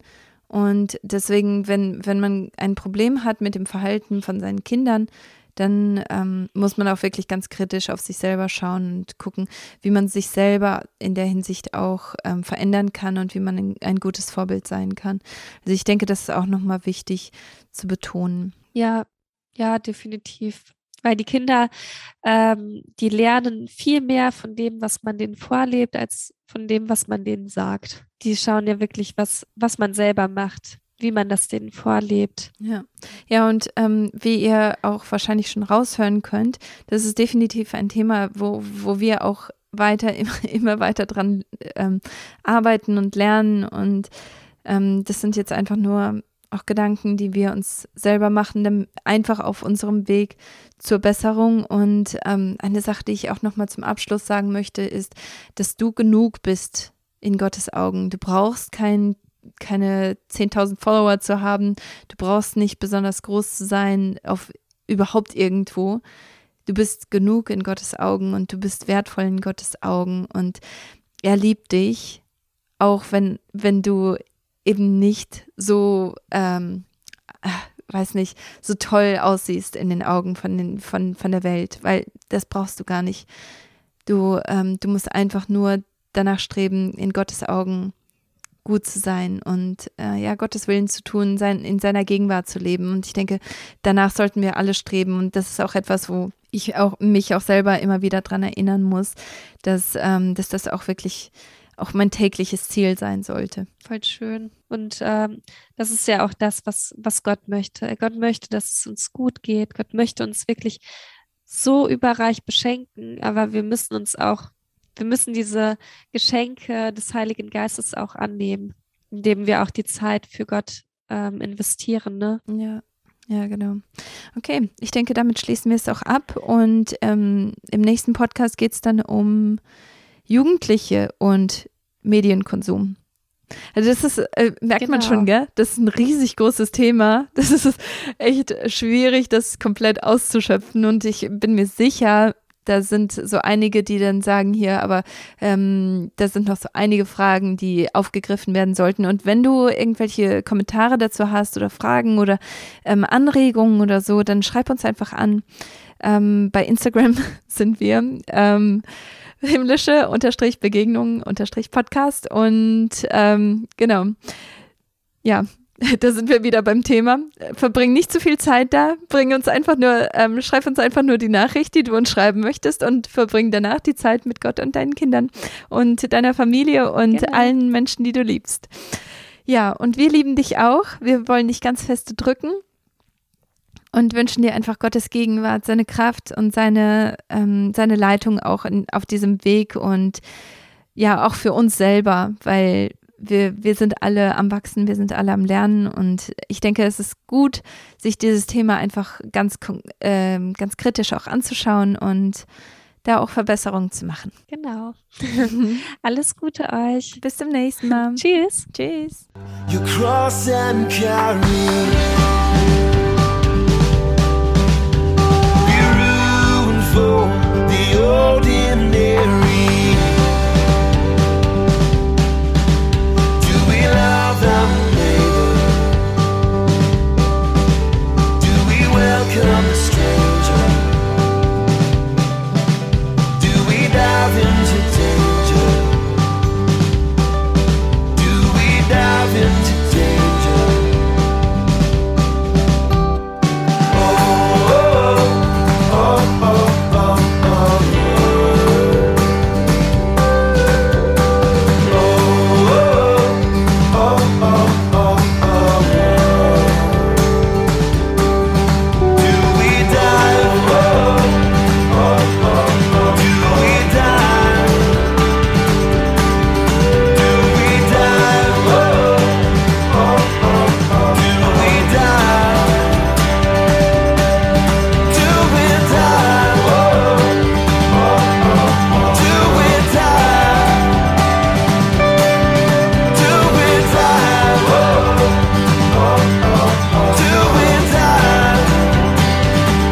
Und deswegen, wenn, wenn man ein Problem hat mit dem Verhalten von seinen Kindern, dann ähm, muss man auch wirklich ganz kritisch auf sich selber schauen und gucken, wie man sich selber in der Hinsicht auch ähm, verändern kann und wie man ein, gutes Vorbild sein kann. Also ich denke, das ist auch nochmal wichtig zu betonen. Ja, ja, definitiv weil die Kinder, ähm, die lernen viel mehr von dem, was man denen vorlebt, als von dem, was man denen sagt. Die schauen ja wirklich, was, was man selber macht, wie man das denen vorlebt. Ja, ja und ähm, wie ihr auch wahrscheinlich schon raushören könnt, das ist definitiv ein Thema, wo, wo wir auch weiter, immer, immer weiter dran ähm, arbeiten und lernen und ähm, das sind jetzt einfach nur auch Gedanken, die wir uns selber machen, einfach auf unserem Weg zur Besserung. Und ähm, eine Sache, die ich auch nochmal zum Abschluss sagen möchte, ist, dass du genug bist in Gottes Augen. Du brauchst kein, keine 10.000 Follower zu haben. Du brauchst nicht besonders groß zu sein auf überhaupt irgendwo. Du bist genug in Gottes Augen und du bist wertvoll in Gottes Augen und er liebt dich, auch wenn, wenn du eben nicht so, ähm, äh, weiß nicht, so toll aussiehst in den Augen von, den, von, von der Welt, weil das brauchst du gar nicht. Du, ähm, du musst einfach nur danach streben, in Gottes Augen gut zu sein und äh, ja, Gottes Willen zu tun, sein, in seiner Gegenwart zu leben. Und ich denke, danach sollten wir alle streben. Und das ist auch etwas, wo ich auch mich auch selber immer wieder dran erinnern muss, dass, ähm, dass das auch wirklich auch mein tägliches Ziel sein sollte. Voll schön. Und ähm, das ist ja auch das, was, was Gott möchte. Gott möchte, dass es uns gut geht. Gott möchte uns wirklich so überreich beschenken, aber wir müssen uns auch, wir müssen diese Geschenke des Heiligen Geistes auch annehmen, indem wir auch die Zeit für Gott ähm, investieren. Ne? Ja. Ja, genau. Okay, ich denke, damit schließen wir es auch ab. Und ähm, im nächsten Podcast geht es dann um Jugendliche und Medienkonsum. Also das ist, äh, merkt genau. man schon, gell? Das ist ein riesig großes Thema. Das ist echt schwierig, das komplett auszuschöpfen. Und ich bin mir sicher, da sind so einige, die dann sagen hier, aber ähm, da sind noch so einige Fragen, die aufgegriffen werden sollten. Und wenn du irgendwelche Kommentare dazu hast oder Fragen oder ähm, Anregungen oder so, dann schreib uns einfach an. Ähm, bei Instagram sind wir. Ähm, himmlische unterstrich Begegnungen unterstrich Podcast und ähm, genau, ja, da sind wir wieder beim Thema. Verbring nicht zu viel Zeit da, bring uns einfach nur, ähm, schreib uns einfach nur die Nachricht, die du uns schreiben möchtest und verbring danach die Zeit mit Gott und deinen Kindern und deiner Familie und genau. allen Menschen, die du liebst. Ja, und wir lieben dich auch. Wir wollen dich ganz fest drücken und wünschen dir einfach Gottes Gegenwart, seine Kraft und seine, ähm, seine Leitung auch in, auf diesem Weg und ja, auch für uns selber, weil wir, wir sind alle am Wachsen, wir sind alle am Lernen und ich denke, es ist gut, sich dieses Thema einfach ganz, äh, ganz kritisch auch anzuschauen und da auch Verbesserungen zu machen. Genau. Alles Gute euch. Bis zum nächsten Mal. Tschüss. Tschüss. holding